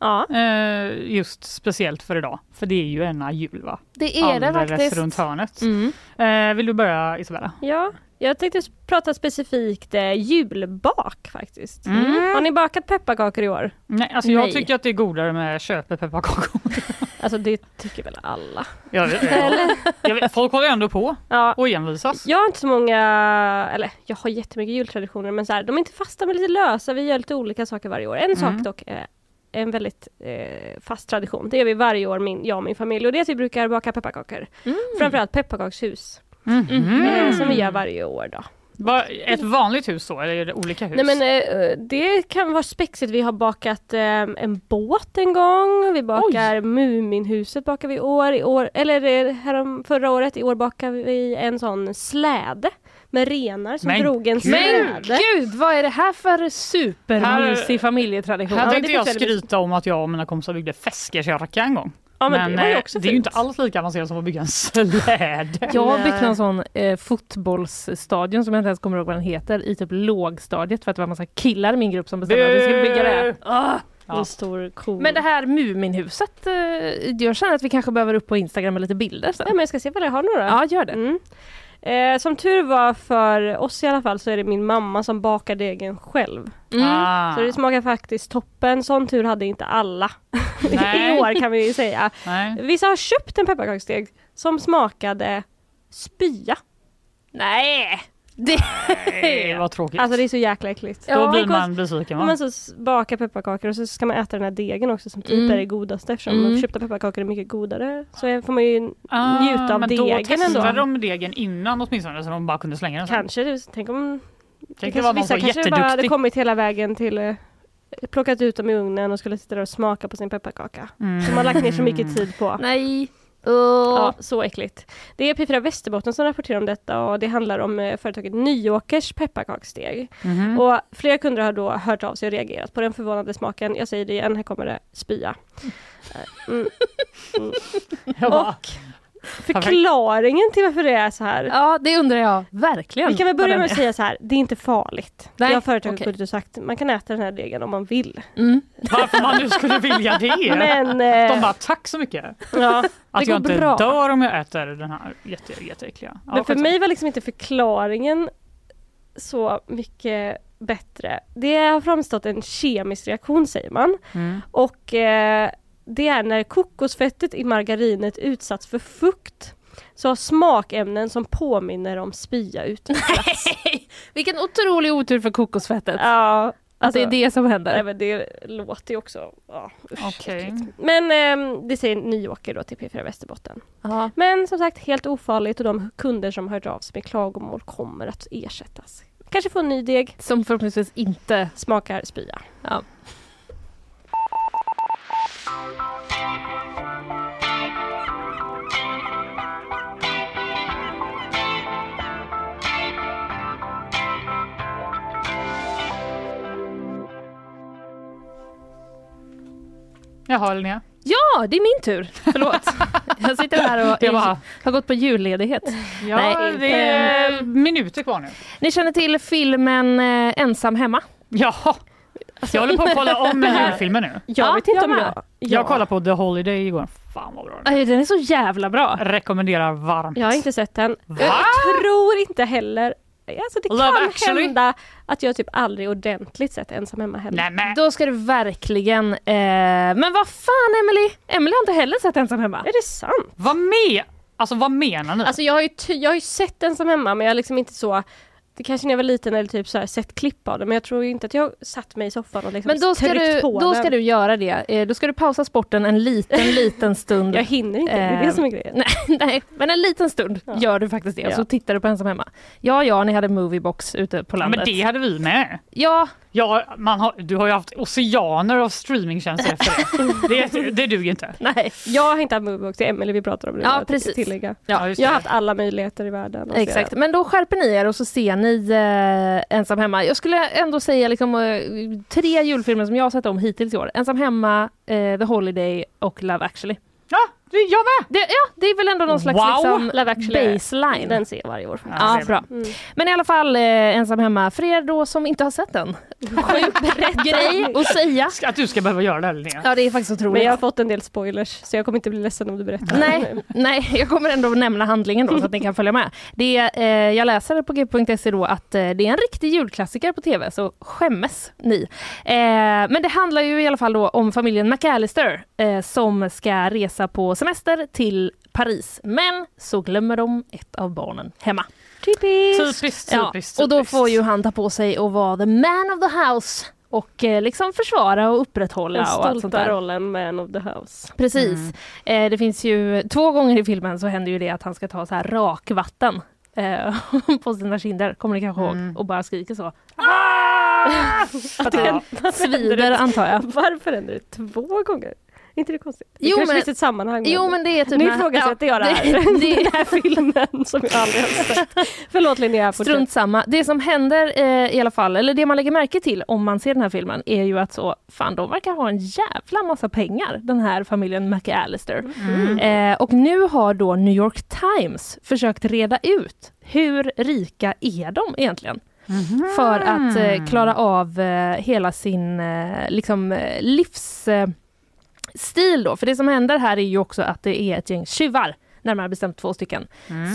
Ja. Eh, just speciellt för idag. För det är ju ena jul va? Det är det Alldeles faktiskt. runt hörnet. Mm. Eh, vill du börja Isabella? ja. Jag tänkte prata specifikt eh, julbak faktiskt. Mm. Har ni bakat pepparkakor i år? Nej, alltså jag Nej. tycker att det är godare med köpepepparkakor. Alltså det tycker väl alla? Jag vet, jag, jag vet, folk håller ändå på Ja. och envisas. Jag har inte så många, eller jag har jättemycket jultraditioner men så här, de är inte fasta men lite lösa. Vi gör lite olika saker varje år. En sak Mm. dock är en väldigt eh, fast tradition. Det gör vi varje år, min, jag och min familj. Och det är att vi brukar baka pepparkakor. Mm. Framförallt pepparkakshus. Mhm. Eh, som vi gör varje år då. Ett vanligt hus då, eller är det olika hus? Nej men eh, det kan vara spexigt. Vi har bakat eh, en båt en gång. Vi bakar Muminhuset bakar vi i år. I år eller eh, härom, förra året. I år bakar vi en sån släde med renar som Men drog en gud! Men släde. gud, vad är det här för supermysig familjetradition? Här tänkte jag skryta om att jag och mina kompisar byggde Feskekärka en gång. Ja, men det var ju eh, också det är ju inte alls lika avancerat som att bygga en släde. Jag har byggt någon sån eh, fotbollsstadion som jag inte ens kommer ihåg vad den heter i typ lågstadiet för att det var en massa killar i min grupp som bestämde att vi skulle bygga det. Ah. En stor ko. Men det här Muminhuset, eh, jag känner att vi kanske behöver upp på Instagram med lite bilder sen. Ja, men jag ska se vad jag har några. Ja, gör det. Mm. Eh, som tur var för oss i alla fall så är det min mamma som bakar degen själv. Mm. Ah. Så det smakar faktiskt toppen. Sån tur hade inte alla i år kan vi ju säga. Nej. Vissa har köpt en pepparkaksdeg som smakade spya. Nej! Det... Nej, vad tråkigt. Alltså det är så jäkla äckligt. Då Ja, blir man besviken va? man så bakar pepparkakor och så ska man äta den här degen också som typ Mm. är det godaste eftersom Mm. köpta pepparkakor är mycket godare. Så får man ju Ah, njuta av men då degen testade ändå. de degen innan åtminstone så de bara kunde slänga den sen. Kanske, tänk om Tänk det det var någon vissa kanske bara hade kommit hela vägen till eh, plockat ut dem i ugnen och skulle sitta där och smaka på sin pepparkaka. Mm. Som man lagt ner så mycket tid på. Nej. Ja, så äckligt. Det är P4 Västerbotten som rapporterar om detta och det handlar om eh, företaget Nyåkers pepparkaksdeg. Mhm. Och flera kunder har då hört av sig och reagerat på den förvånande smaken. Jag säger det igen, här kommer det spya. Mm. Mm. Bara, Och förklaringen till varför det är så här. Ja, det undrar jag verkligen. Vi kan väl börja med att säga så här, det är inte farligt. Nej, det har företaget okej. gått ut och sagt, man kan äta den här degen om man vill. Mm. varför man nu skulle vilja det? Men eh, De bara tack så mycket. ja, Att jag inte bra. dör om jag äter den här jätte, jätteäckliga. Ja, Men för mig var liksom inte förklaringen så mycket bättre. Det har framstått en kemisk reaktion säger man. Mm. Och eh, det är när kokosfettet i margarinet utsatts för fukt så har smakämnen som påminner om spya utvecklats. Vilken otrolig otur för kokosfettet. ja, Att alltså, det är det som händer. Nej, men det låter ju också... Ja, usch, äckligt. Men ehm, det säger Nyåker då till P4 Västerbotten. Ja. Men som sagt helt ofarligt och de kunder som hört av sig med klagomål kommer att ersättas. Kanske få en ny deg, Som förhoppningsvis inte... smakar spya. Ja. Jaha Linnea. ja, det är min tur. Förlåt. jag sitter här och var- har gått på julledighet. Ja, Nej, det är minuter kvar nu. Ni känner till filmen eh, Ensam hemma? Jaha. Jag håller på att kolla om julfilmen nu. Jag Ja, vet inte jag om jag... Jag kollade på The Holiday igår. Fan vad bra den är. Den är så jävla bra. Rekommenderar varmt. Jag har inte sett den. Va? Jag tror inte heller... Alltså det Love kan actually? hända att jag typ aldrig ordentligt sett Ensam hemma heller. Nej men. Då ska du verkligen... Eh, men vad fan Emily? Emily har inte heller sett Ensam hemma. Är det sant? Vad med? Alltså vad menar ni? Alltså jag har ju, ty- jag har ju sett Ensam hemma men jag har liksom inte så det kanske när jag var liten eller typ så här, sett klipp av det men jag tror inte att jag satt mig i soffan och liksom Men då ska, tryckt du, på då den. ska du göra det. Eh, då ska du pausa sporten en liten, liten stund. Jag hinner inte, det är det Eh, som är grejen. Nej, nej, men en liten stund Ja. gör du faktiskt det. Ja. Så tittar du på Ensam hemma. Ja, ja, ni hade Moviebox ute på Ja, landet. men det hade vi med. Ja, Ja, man har, du har ju haft oceaner av streamingtjänster efter det. det. Det duger inte. nej. Jag har inte haft Moviebox, det är Emily vi pratar om nu. Ja, jag precis. Tillägga. Ja, Jag har det. haft alla möjligheter i världen. Exakt, men då skärper ni er och så ser ni eh, Ensam hemma. Jag skulle ändå säga liksom, eh, tre julfilmer som jag har sett om hittills i år. Ensam hemma, eh, The Holiday och Love actually. Ja, det, jag med! Det, ja, det är väl ändå någon slags Wow! liksom, Love actually. baseline. Den ser jag varje år faktiskt. Ja, är bra. Mm. Men i alla fall eh, Ensam hemma, för er då som inte har sett den. Sjukt rätt grej att säga. Att du ska behöva göra det här Linnea. Ja, det är faktiskt otroligt. Men jag har fått en del spoilers så jag kommer inte bli ledsen om du berättar. Nej, nej, jag kommer ändå nämna handlingen då så att ni kan följa med. Det är, eh, jag läser på g.se då att eh, det är en riktig julklassiker på tv, så skämmes ni. Eh, men det handlar ju i alla fall då om familjen McAllister eh, som ska resa på semester till Paris. Men så glömmer de ett av barnen hemma. Typiskt! Typiskt, Ja, typiskt, och då får ju han ta på sig att vara the man of the house och eh, liksom försvara och upprätthålla Den och allt sånt stolta där. rollen man of the house. Precis. Eh, det finns ju två gånger i filmen så händer ju det att han ska ta så här rakvatten. eh, på sina kinder, kommer ni kanske Mm. ihåg, och bara skriker så. Ja. Svider antar jag. Varför händer det två gånger? Inte det konstigt? Det Jo, kanske men- finns ett sammanhang. Jo men det är typ... Nu ifrågasätter jag det här. det- Den här filmen som jag aldrig har sett. Förlåt Linnea, fortsätt. Strunt samma. Det som händer eh, i alla fall, eller det man lägger märke till om man ser den här filmen, är ju att så, fan de verkar ha en jävla massa pengar, den här familjen McAllister. Eh, och nu har då New York Times försökt reda ut hur rika är de egentligen? För att eh, klara av eh, hela sin eh, liksom, eh, livs... Stil då, för det som händer här är ju också att det är ett gäng tjuvar, närmare bestämt två stycken,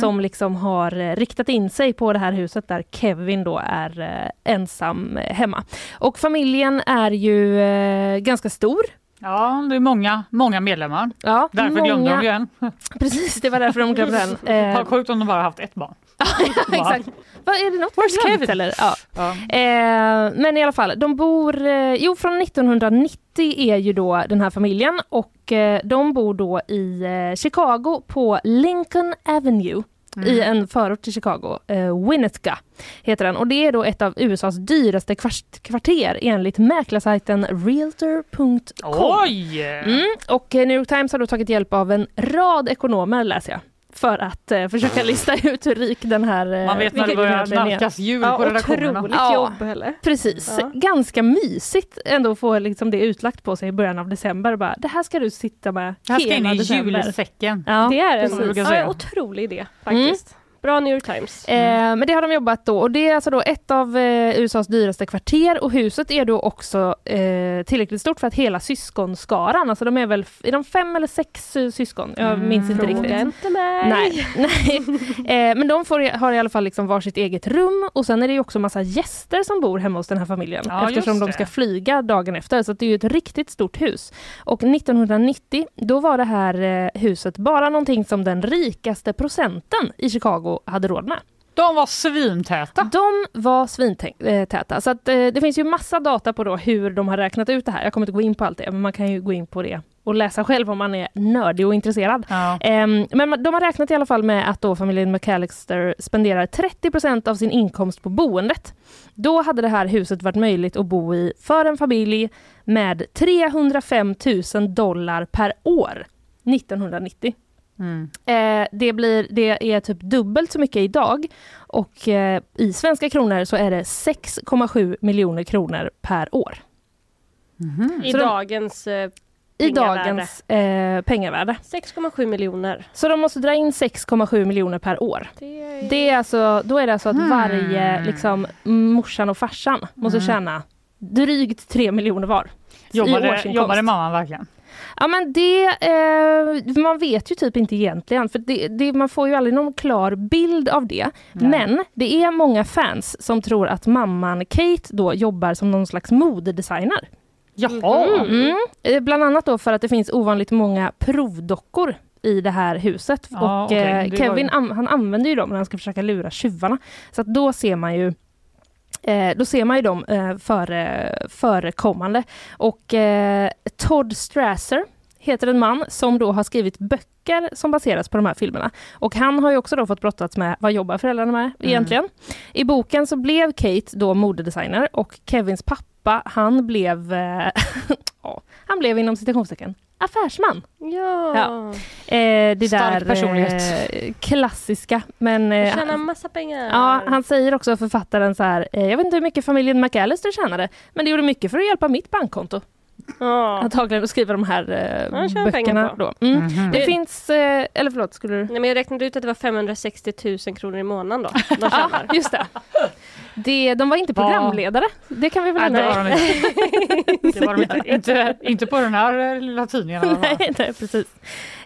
som liksom har eh, riktat in sig på det här huset där Kevin då är eh, ensam hemma. Och familjen är ju eh, ganska stor. Ja, det är många, många medlemmar. Ja, Därför glömde de ju en. Precis, det var därför de glömde Vad sjukt om de bara haft ett barn. Exakt. Vad är det något glömt, Kevin? eller? Ja. Ja. Eh, men i alla fall, de bor, eh, jo från 1990 är ju då den här familjen och eh, de bor då i eh, Chicago på Lincoln Avenue. I en förort till Chicago, eh, Winnetka heter den. Och det är då ett av USAs dyraste kvart- kvarter enligt mäklarsajten realtor.com. Oj! Mm, och New York Times har då tagit hjälp av en rad ekonomer läser jag. För att eh, försöka lista ut hur rik den här eh, Man vet när det börjar nalkas jul Ja, på redaktionerna. otroligt Ja. jobb eller? Precis, Ja. ganska mysigt ändå att få liksom det utlagt på sig i början av december. Bara, det här ska du sitta med Det här ska in hela i december. julsäcken. Ja, det är en ja, otrolig idé faktiskt. Bra New York Times. Eh, men det har de jobbat då och det är alltså då ett av eh, USAs dyraste kvarter och huset är då också eh, tillräckligt stort för att hela syskonskaran, alltså de är väl, är de fem eller sex eh, syskon? Jag minns inte riktigt. Fråga inte mig. Nej, nej. Eh, men de får, har i alla fall liksom varsitt eget rum och sen är det ju också massa gäster som bor hemma hos den här familjen Ja, eftersom de ska flyga dagen efter. Så det är ju ett riktigt stort hus. Och 1990 då var det här eh, huset bara någonting som den rikaste procenten i Chicago hade råd med. De var svintäta. De var svintäta. Så att, eh, det finns ju massa data på då hur de har räknat ut det här. Jag kommer inte gå in på allt det, men man kan ju gå in på det och läsa själv om man är nördig och intresserad. Ja. Ehm, men de har räknat i alla fall med att då familjen McAllister spenderar 30% av sin inkomst på boendet. Då hade det här huset varit möjligt att bo i för en familj med 305 000 dollar per år 1990. Mm. Eh, det, blir, det är typ dubbelt så mycket idag och eh, i svenska kronor så är det 6,7 miljoner kronor per år. I Så de- dagens eh, I Pengavärde. dagens eh, pengavärde. 6,7 miljoner. Så de måste dra in 6,7 miljoner per år. Det är... Det är alltså, då är det alltså att Hmm. varje liksom, morsan och farsan måste Mm. tjäna drygt 3 miljoner var. i Jobbade, jobbade mamman verkligen? Ja men det, eh, man vet ju typ inte egentligen för det, det, man får ju aldrig någon klar bild av det. Nej. Men det är många fans som tror att mamman Kate då jobbar som någon slags modedesigner. Jaha! Mm. Eh, Bland annat då för att det finns ovanligt många provdockor i det här huset. Ja, och okej. eh, Kevin ju- an- han använder ju dem när han ska försöka lura tjuvarna. Så att då ser man ju Eh, då ser man ju dem eh, före, förekommande. Och eh, Todd Strasser heter en man som då har skrivit böcker som baseras på de här filmerna. Och han har ju också då fått brottats med vad jobbar föräldrarna med egentligen. I boken så blev Kate då modedesigner och Kevins pappa han blev, eh, han blev inom citationstecken affärsman. Ja. Ja. Eh, det Stark där personlighet. eh, klassiska. Men eh, Tjäna massa pengar. Ja, han säger också författaren så här, eh, jag vet inte hur mycket familjen McAllister tjänade, men det gjorde mycket för att hjälpa mitt bankkonto. Ja. Antagligen att skriva de här eh, böckerna då. Mm. Mhm. Det Det- finns, eh, eller förlåt, skulle du? Nej, men jag räknade ut att det var 560 000 kronor i månaden då. De Ja, just det. det. De var inte programledare, det kan vi väl Nej, ändå det var de inte. Det var de inte. inte. Inte på den här eh, lilla tidningen. Nej, nej, precis.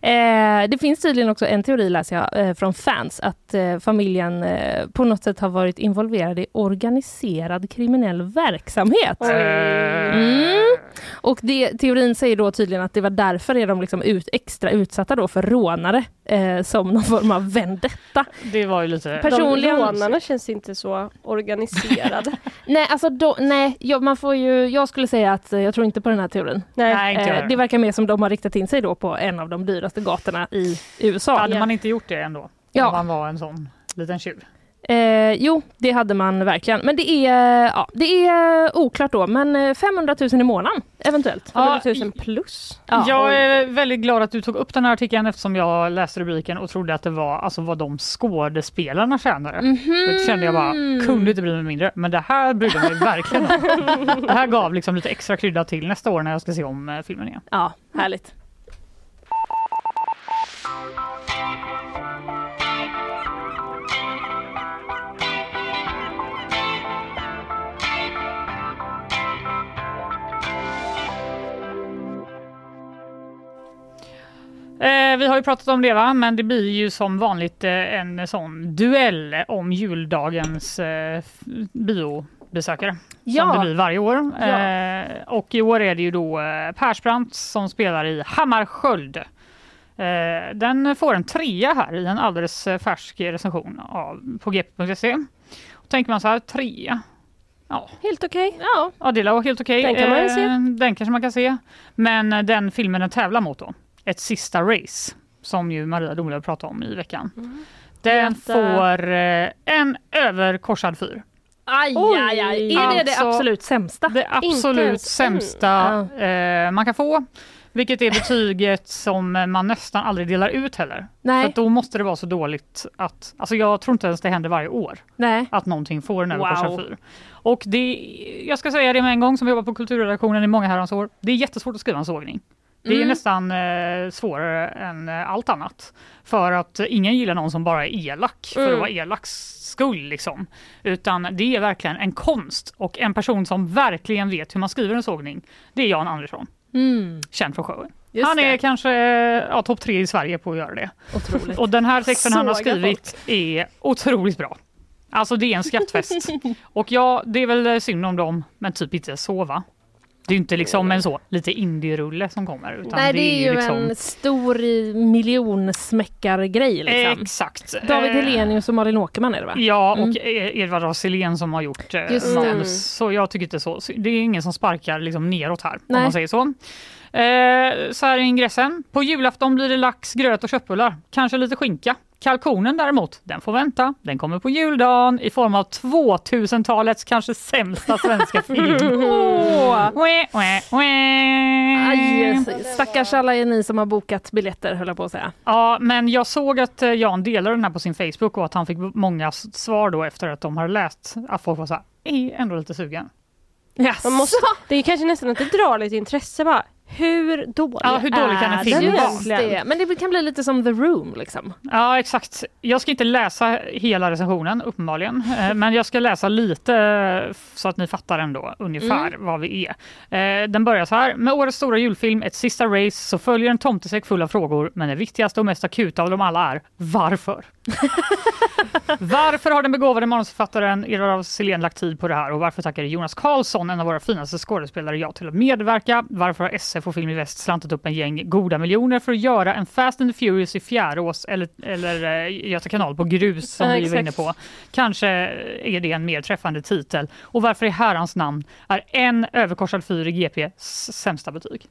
Eh, det finns tydligen också en teori, läser jag, eh, från fans, att eh, familjen eh, på något sätt har varit involverad i organiserad kriminell verksamhet. Mm. Och det, teorin säger då tydligen att det var därför är de liksom ut, extra utsatta då för rånare eh, som någon form av vendetta. Det var ju lite... Personligen- De rånarna känns inte så organiserade. Nej, alltså då, nej, jag, man får ju, jag skulle säga att eh, jag tror inte på den här teorin. Nej. Nej, inte jag Eh, det verkar mer som de har riktat in sig då på en av de dyraste gatorna i USA. Hade man inte gjort det ändå? Ja. Om man var en sån liten tjuv. Eh, jo, det hade man verkligen. Men det är, ja, det är oklart då, men eh, 500 000 i månaden eventuellt. 500 000 plus. Ja. Jag är väldigt glad att du tog upp den här artikeln eftersom jag läste rubriken och trodde att det var alltså, vad de skådespelarna tjänade. Mhm. Då kände jag bara, kunde inte bli mig mindre. Men det här brydde mig verkligen om. Det här gav liksom lite extra krydda till nästa år när jag ska se om eh, filmen igen. Ja, härligt. Eh, vi har ju pratat om det va, men det blir ju som vanligt eh, en sån duell om juldagens eh, biobesökare. Ja. Som det blir varje år. Ja. Eh, och i år är det ju då eh, Persbrandt som spelar i Hammarskjöld. Eh, den får en trea här i en alldeles eh, färsk recension av, på gp.se. Och tänker man så här, trea. Ja, Helt okej. Ja, ja det var helt okej. Den kan man ju se. Den kanske man kan se. Men den filmen den tävlar mot då, ett sista race, som ju Maria Domlöv pratade om i veckan. Mm. Den Berätta. får eh, en överkorsad fyr. Aj, Oj. aj, aj. Är det det Alltså- absolut sämsta? Det absolut sämsta eh, man kan få. Vilket är betyget som man nästan aldrig delar ut heller. Nej. För då måste det vara så dåligt att, alltså jag tror inte ens det händer varje år Nej. att någonting får en Wow. överkorsad fyr. Och det, jag ska säga det med en gång som jobbar på kulturredaktionen i många herrans år. Det är jättesvårt att skriva en sågning. Det är Mm. nästan eh, svårare än eh, allt annat. För att ingen gillar någon som bara är elak för Mm. att vara elaks skull. Liksom. Utan det är verkligen en konst och en person som verkligen vet hur man skriver en sågning. Det är Jan Andersson, Mm. känd från showen. Just Han är det. kanske eh, ja, topp tre i Sverige på att göra det. Otroligt. Och den här texten han har skrivit är otroligt bra. Alltså det är en skrattfest. Och ja, det är väl synd om dem, men typ inte sova. Det är ju inte liksom en så lite indie-rulle som kommer. Utan Nej, det är ju liksom... en stor miljonsmäckargrej liksom. Exakt. David Eh, Helenius och Malin Åkerman är det va? Ja, och Mm. E- Edvard af Sillén som har gjort eh, Just det. manus. Så jag tycker inte så. Det är ingen som sparkar liksom neråt här, Nej. om man säger så. Eh, så här är ingressen. På julafton blir det lax, gröt och köttbullar. Kanske lite skinka. Kalkonen däremot, den får vänta. Den kommer på juldagen i form av 2000-talets kanske sämsta svenska film. Åh! Wä, wä, wä. Aj, stackars alla er ni som har bokat biljetter höll jag på att säga. Ja, men jag såg att eh, Jan delade den här på sin Facebook och att han fick många svar då efter att de har läst. Att folk var så här, är ändå lite sugen. Man måste, det är kanske nästan att det drar lite intresse bara. Hur dålig Ja, hur dålig kan en är film den vara? Men det kan bli lite som The Room liksom. Ja, exakt. Jag ska inte läsa hela recensionen uppenbarligen, eh, men jag ska läsa lite eh, så att ni fattar ändå ungefär vad vi är. Eh, Den börjar så här. Med årets stora julfilm, ett sista race, så följer en tomtesäck full av frågor, men det viktigaste och mest akuta av dem alla är varför? varför har den begåvade manusförfattaren Edvard af Sillén lagt tid på det här och varför tackade Jonas Karlsson, en av våra finaste skådespelare, ja till att medverka? Varför har SF och Film i Väst slantat upp en gäng goda miljoner för att göra en Fast and the Furious i Fjärås eller, eller eh, Göta kanal på grus som Ja, vi var inne på? Kanske är det en mer träffande titel. Och varför i herrans namn är en överkorsad fyr i GP sämsta betyg?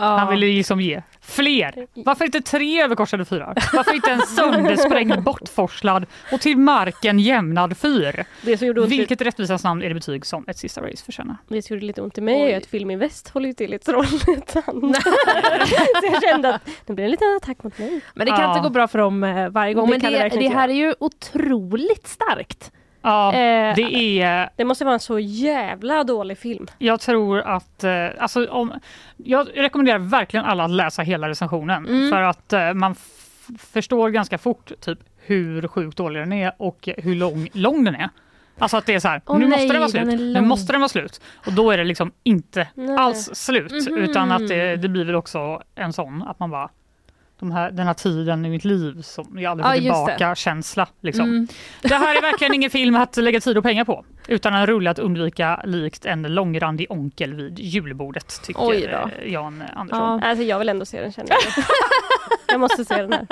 Han ville liksom ge fler. Varför inte tre överkorsade fyrar? Varför inte en söndersprängd, bortforslad och till marken jämnad fyr? Det som gjorde ont, Vilket rättvisans namn är det betyg som ett sista race förtjänar? det som gjorde lite ont i mig är att Film i Väst håller ju till i Trollhättan. så jag kände att det blev en liten attack mot mig. Men det kan Ja. inte gå bra för dem eh, varje gång. Men det det, det här är ju otroligt starkt. Ja, Eh, det är... Det måste vara en så jävla dålig film. Jag tror att... Eh, alltså om, jag rekommenderar verkligen alla att läsa hela recensionen Mm. för att eh, man förstår ganska fort typ hur sjukt dålig den är och hur lång, lång den är. Alltså att det är så här, Åh nu nej, måste den vara den slut, nu måste den vara slut. Och då är det liksom inte Nej. alls slut Mhm. utan att det, det blir väl också en sån att man bara de här, den här tiden i mitt liv som jag aldrig får Ja, just det. tillbaka känsla. Liksom. Mm. Det här är verkligen ingen film att lägga tid och pengar på utan en rulle att undvika likt en långrandig onkel vid julbordet tycker Jan Andersson. Ja. Alltså jag vill ändå se den känner jag. jag måste se den här.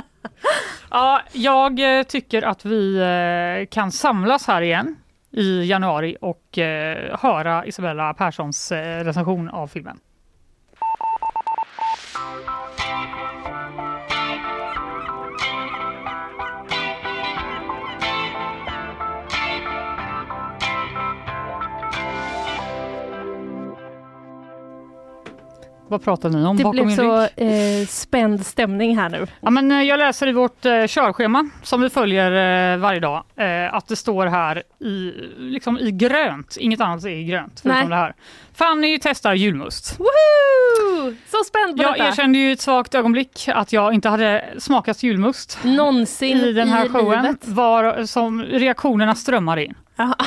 Ja, jag eh, tycker att vi eh, kan samlas här igen i januari och eh, höra Isabella Perssons recension av filmen. Vad pratar ni om Det bakom blev min så rygg? eh, spänd stämning här nu. Ja, men eh, jag läser i vårt eh, körschema som vi följer eh, varje dag eh, att det står här i, liksom i grönt, inget annat är i grönt förutom det här. Fanny testar julmust. Woho! Så spänd på Jag detta. erkände ju ett svagt ögonblick att jag inte hade smakat julmust Någonsin i den här i showen. livet. Var som reaktionerna strömmar in.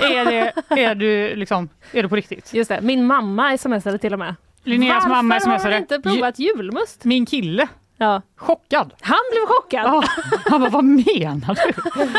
Är det, är, du, liksom, är det på riktigt? Just det, min mamma smsade till och med. Linneas Varför mamma har hon smsade. inte provat julmust? Min kille, Ja. chockad. Han blev chockad. Ja, han bara, vad menar du?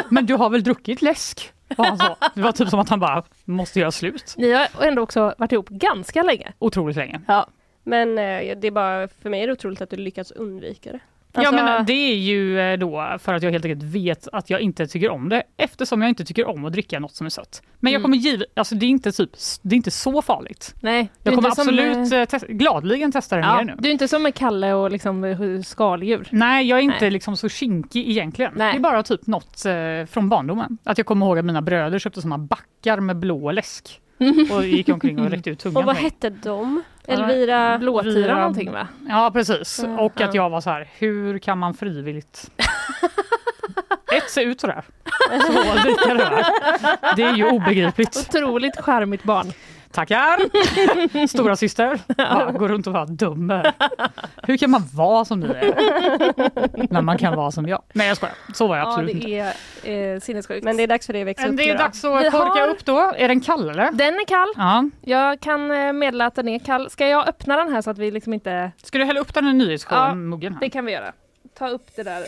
Men du har väl druckit läsk? han sa. Det var typ som att han bara måste göra slut. Ni har ändå också varit ihop ganska länge. Otroligt länge. Ja. Men eh, det är bara, för mig är det otroligt att du lyckats undvika det. Alltså, ja men det är ju eh, då för att jag helt enkelt vet att jag inte tycker om det eftersom jag inte tycker om att dricka något som är sött. Men jag Mm. kommer givet, alltså det är inte typ, det är inte så farligt. Nej, Jag kommer inte som, absolut eh, eh, testa, gladligen testa det Ja, mer nu. du är inte som med Kalle och liksom skaldjur. Nej, jag är inte Nej. liksom så kinkig egentligen. Nej. Det är bara typ något från barndomen. Att jag kommer ihåg att mina bröder köpte såna backar med blå läsk och gick omkring och räckte ut tungan. och vad hette de? Elvira? Blåtira någonting va? Ja, precis. Ja. Och att Ja. jag var så här, hur kan man frivilligt ett se ut sådär? Så lika det. Det är ju obegripligt. Otroligt charmigt barn. Tackar! Stora syster. Ja, går runt och bara dömer. Hur kan man vara som ni är? När man kan vara som jag. Nej jag skojar, så var jag Ja, absolut inte. det är eh, sinnessjukt. Men det är dags för dig att växa Men upp det är då. dags att Vi korka har- upp då. Är den kall eller? Den är kall. Ja. Jag kan eh, meddela att den är kall. Ska jag öppna den här så att vi liksom inte... Ska du hälla upp den i Ja, nyhetsshowen-muggen? Det kan vi göra. Ta upp det där.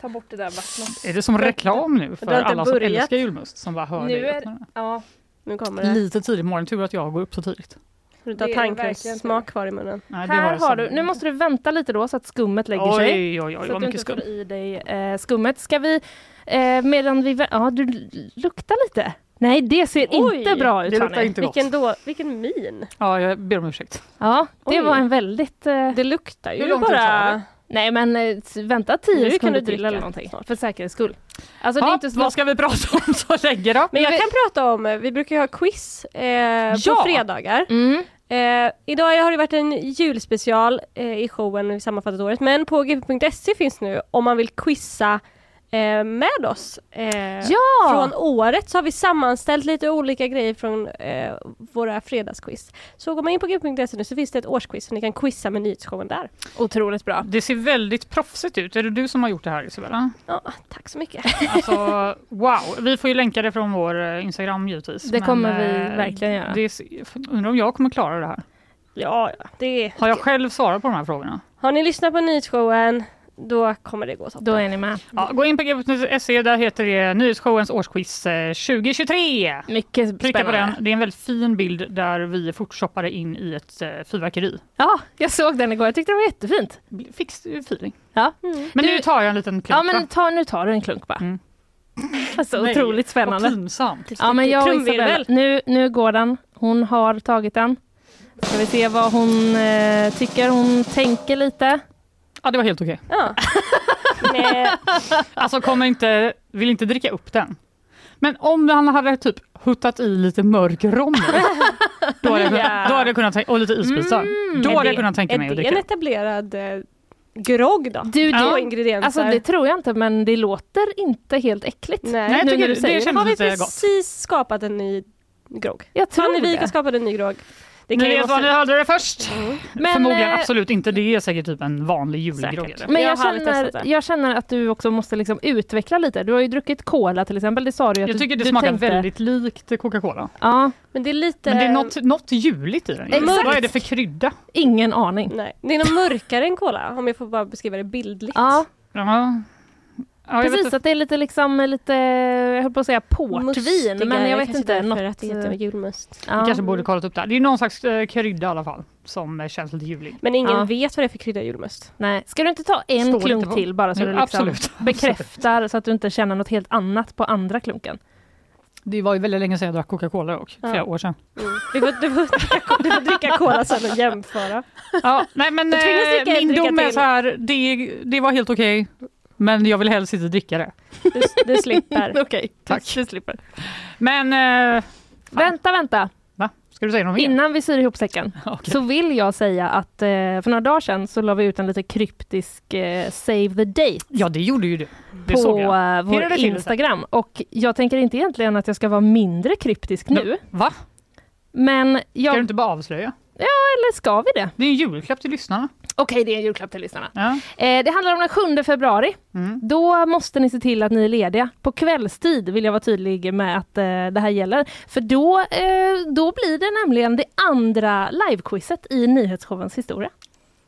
Ta bort det där vattnet. Är det som reklam nu Du för inte alla som börjat. älskar julmust som bara hör Nu dig är- öppna den? Ja, Nu kommer det. Lite tidigt på morgonen, tur att jag går upp så tidigt. Du är verkligen tandkrämssmak kvar i munnen. Nej, det här har du. Nu måste du vänta lite då så att skummet lägger sig. Oj, oj, oj, så att du mycket inte skum. får i dig eh, skummet. Ska vi, eh, medan vi... Ja, du luktar lite. Nej, det ser Oj, inte bra ut det luktar inte gott. Vilken, då, vilken min! Ja, jag ber om ursäkt. Ja, det Oj. var en väldigt... Eh, Det luktar Hur ju tid tar bara... det? Nej, men eh, vänta tio Nu kan sekunder du till eller någonting. snart. För säkerhets skull. Alltså, det är Ja, inte så... vad ska vi prata om så länge då? Men jag kan prata om, vi brukar ju ha quiz eh, Ja. på fredagar. Mm. Eh, idag har det varit en julspecial eh, i showen vi sammanfattat året men på gp.se finns nu om man vill quizza eh, med oss. Eh, Ja! Från året så har vi sammanställt lite olika grejer från eh, våra fredagsquiz. Så går man in på gp.se nu så finns det ett årsquiz så ni kan quizza med nyhetsshowen där. Otroligt bra. Det ser väldigt proffsigt ut. Är det du som har gjort det här Isabella? Ja, tack så mycket. Alltså, wow. Vi får ju länka det från vår eh, Instagram givetvis. Det kommer vi eh, verkligen göra. Det är, undrar om jag kommer klara det här. Ja, ja, det Har jag själv svarat på de här frågorna? Har ni lyssnat på nyhetsshowen då kommer det gå så Då är ni med. Ja, gå in på gp.se, där heter det Nyhetsshowens årsquiz eh, 2023. Mycket Klicka på spännande. den. Det är en väldigt fin bild där vi fortshoppade in i ett eh, fyrverkeri. Ja, jag såg den igår. Jag tyckte det var jättefint. Fix feeling. Ja. Men Du- nu tar jag en liten klump. Ja, men ta, nu tar du en klunk bara. Mm. Alltså Nej, otroligt spännande. Vad pinsamt. Ja, men jag och. Isabella, nu, nu går den. Hon har tagit den. Ska vi se vad hon eh, tycker. Hon tänker lite. Ja, det var helt okej. Ja. Nej, Alltså kommer inte, vill inte dricka upp den. Men om han hade typ huttat i lite mörk rom då hade jag kunnat, då hade jag kunnat tänka, och lite isbitar. Mm. då är hade jag det- kunnat tänka mig är att det dricka. en etablerad eh, grogg då? Du, Två det, ingredienser. alltså det tror jag inte, men det låter inte helt äckligt. Nej, Nej, jag nu tycker när du det säger känns har vi lite gott. precis skapat en ny grogg. Jag tror Fanny Wijk har det. skapat en ny grogg. Det Ni kan ju vet var ni hörde det först. Men, Förmodligen eh, absolut inte. Det är säkert typ en vanlig julgrogg. Eller? Men Jag jag känner, jag känner att du också måste liksom utveckla lite. Du har ju druckit cola till exempel. Det sa du ju att Jag du, tycker det du smakar tänkte. väldigt likt Coca-Cola. Ja, Men det är lite... Men det är något, något juligt i den. Exakt. Vad är det för krydda? ingen aning. Nej, det är nog mörkare än cola om jag får bara beskriva det bildligt. Ja, Ja. Ja, precis. Att det är lite liksom lite, jag höll på att säga portvin, men jag vet inte. Något, att det heter julmust. ja. Vi kanske borde kollat upp det. här. Det är någon slags eh, krydda i alla fall som känns lite julig. Men ingen Ja. vet vad det är för krydda julmust. Nej. Ska du inte ta en Står klunk på- till bara så Jo, du liksom absolut. bekräftar så att du inte känner något helt annat på andra klunken? Det var ju väldigt länge sedan jag drack Coca-Cola och Ja. flera år sedan. Mm. Du, får, du, får dricka, du får dricka cola sen och jämföra. Ja, nej men eh, min dom är så här, det, det var helt okej. Men jag vill helst inte dricka det. Du, du slipper. Okej, Tack. Du slipper. Men eh, Vänta, vänta. Va? Ska du säga något mer? Innan vi syr ihop säcken så vill jag säga att eh, för några dagar sedan så la vi ut en lite kryptisk eh, Save the Date. Ja, det gjorde ju du. Det på eh, vår. Instagram. Och jag tänker inte egentligen att jag ska vara mindre kryptisk nu. Va? Men jag... Ska du inte bara avslöja? Ja, eller ska vi det? Det är en julklapp till lyssnarna. Okej, det är en julklapp till lyssnarna. Ja. Eh, det handlar om den 7 februari. Mm. Då måste ni se till att ni är lediga. På kvällstid vill jag vara tydlig med att eh, det här gäller. För då, eh, då blir det nämligen det andra livequizet i nyhetsshowens historia.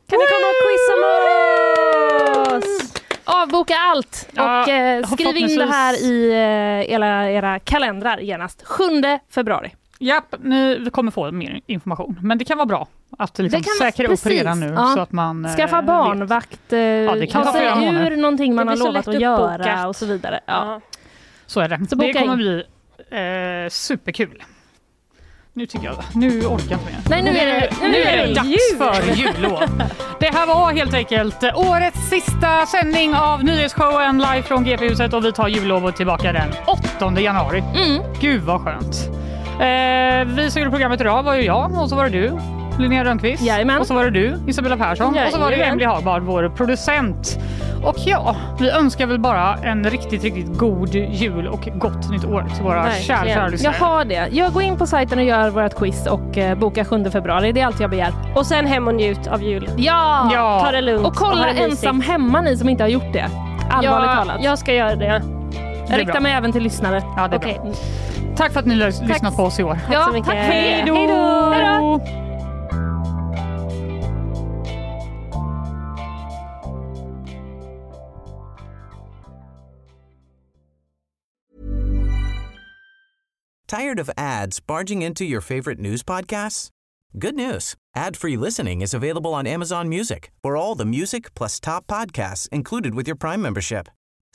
Kan ni komma och quizza med oss? Avboka allt Ja, och eh, skriv in det här i eh, era, era kalendrar genast. 7 februari. Japp, ni kommer få mer information. Men det kan vara bra att liksom säkra upp redan nu ja. så att man eh, Skaffa barnvakt, eh, det kan ta sig månader. ur någonting man har lovat att göra och så vidare. Ja. Så är det. Så det kommer in. bli eh, superkul. Nu tycker jag Nu orkar jag inte mer. Nej, nu är det- nu, nu är det det dags jul. för jullov. Det här var helt enkelt årets sista sändning av nyhetsshowen live från GP-huset och vi tar jullovet tillbaka den 8 januari. Mm. Gud vad skönt. Eh, vi som gjorde programmet idag var ju jag och så var det du Linnea Rönnqvist. Jajamän. Och så var det du Isabella Persson och så var det Jajamän. Emily Hagberg, vår producent. Och ja, vi önskar väl bara en riktigt, riktigt god jul och gott nytt år till våra kära, kära Jag lyssnare. har det. Jag går in på sajten och gör vårt quiz och eh, boka 7 februari. Det är allt jag begär. Och sen hem och njut av jul. Ja! Ja. Ta det lugnt. Och kolla det mysigt. ensam hemma ni som inte har gjort det. Allvarligt ja, talat. Jag ska göra det. jag är riktar bra. mig även till lyssnare. Ja, det är Okej. bra. Tack för att ni har lyssnat på oss i år. Ja, så mycket. tack. Hej då! Hej då! Tired of ads barging into your favorite news podcasts? Good news. Ad-free listening is available on Amazon Music for all the music plus top podcasts included with your Prime membership.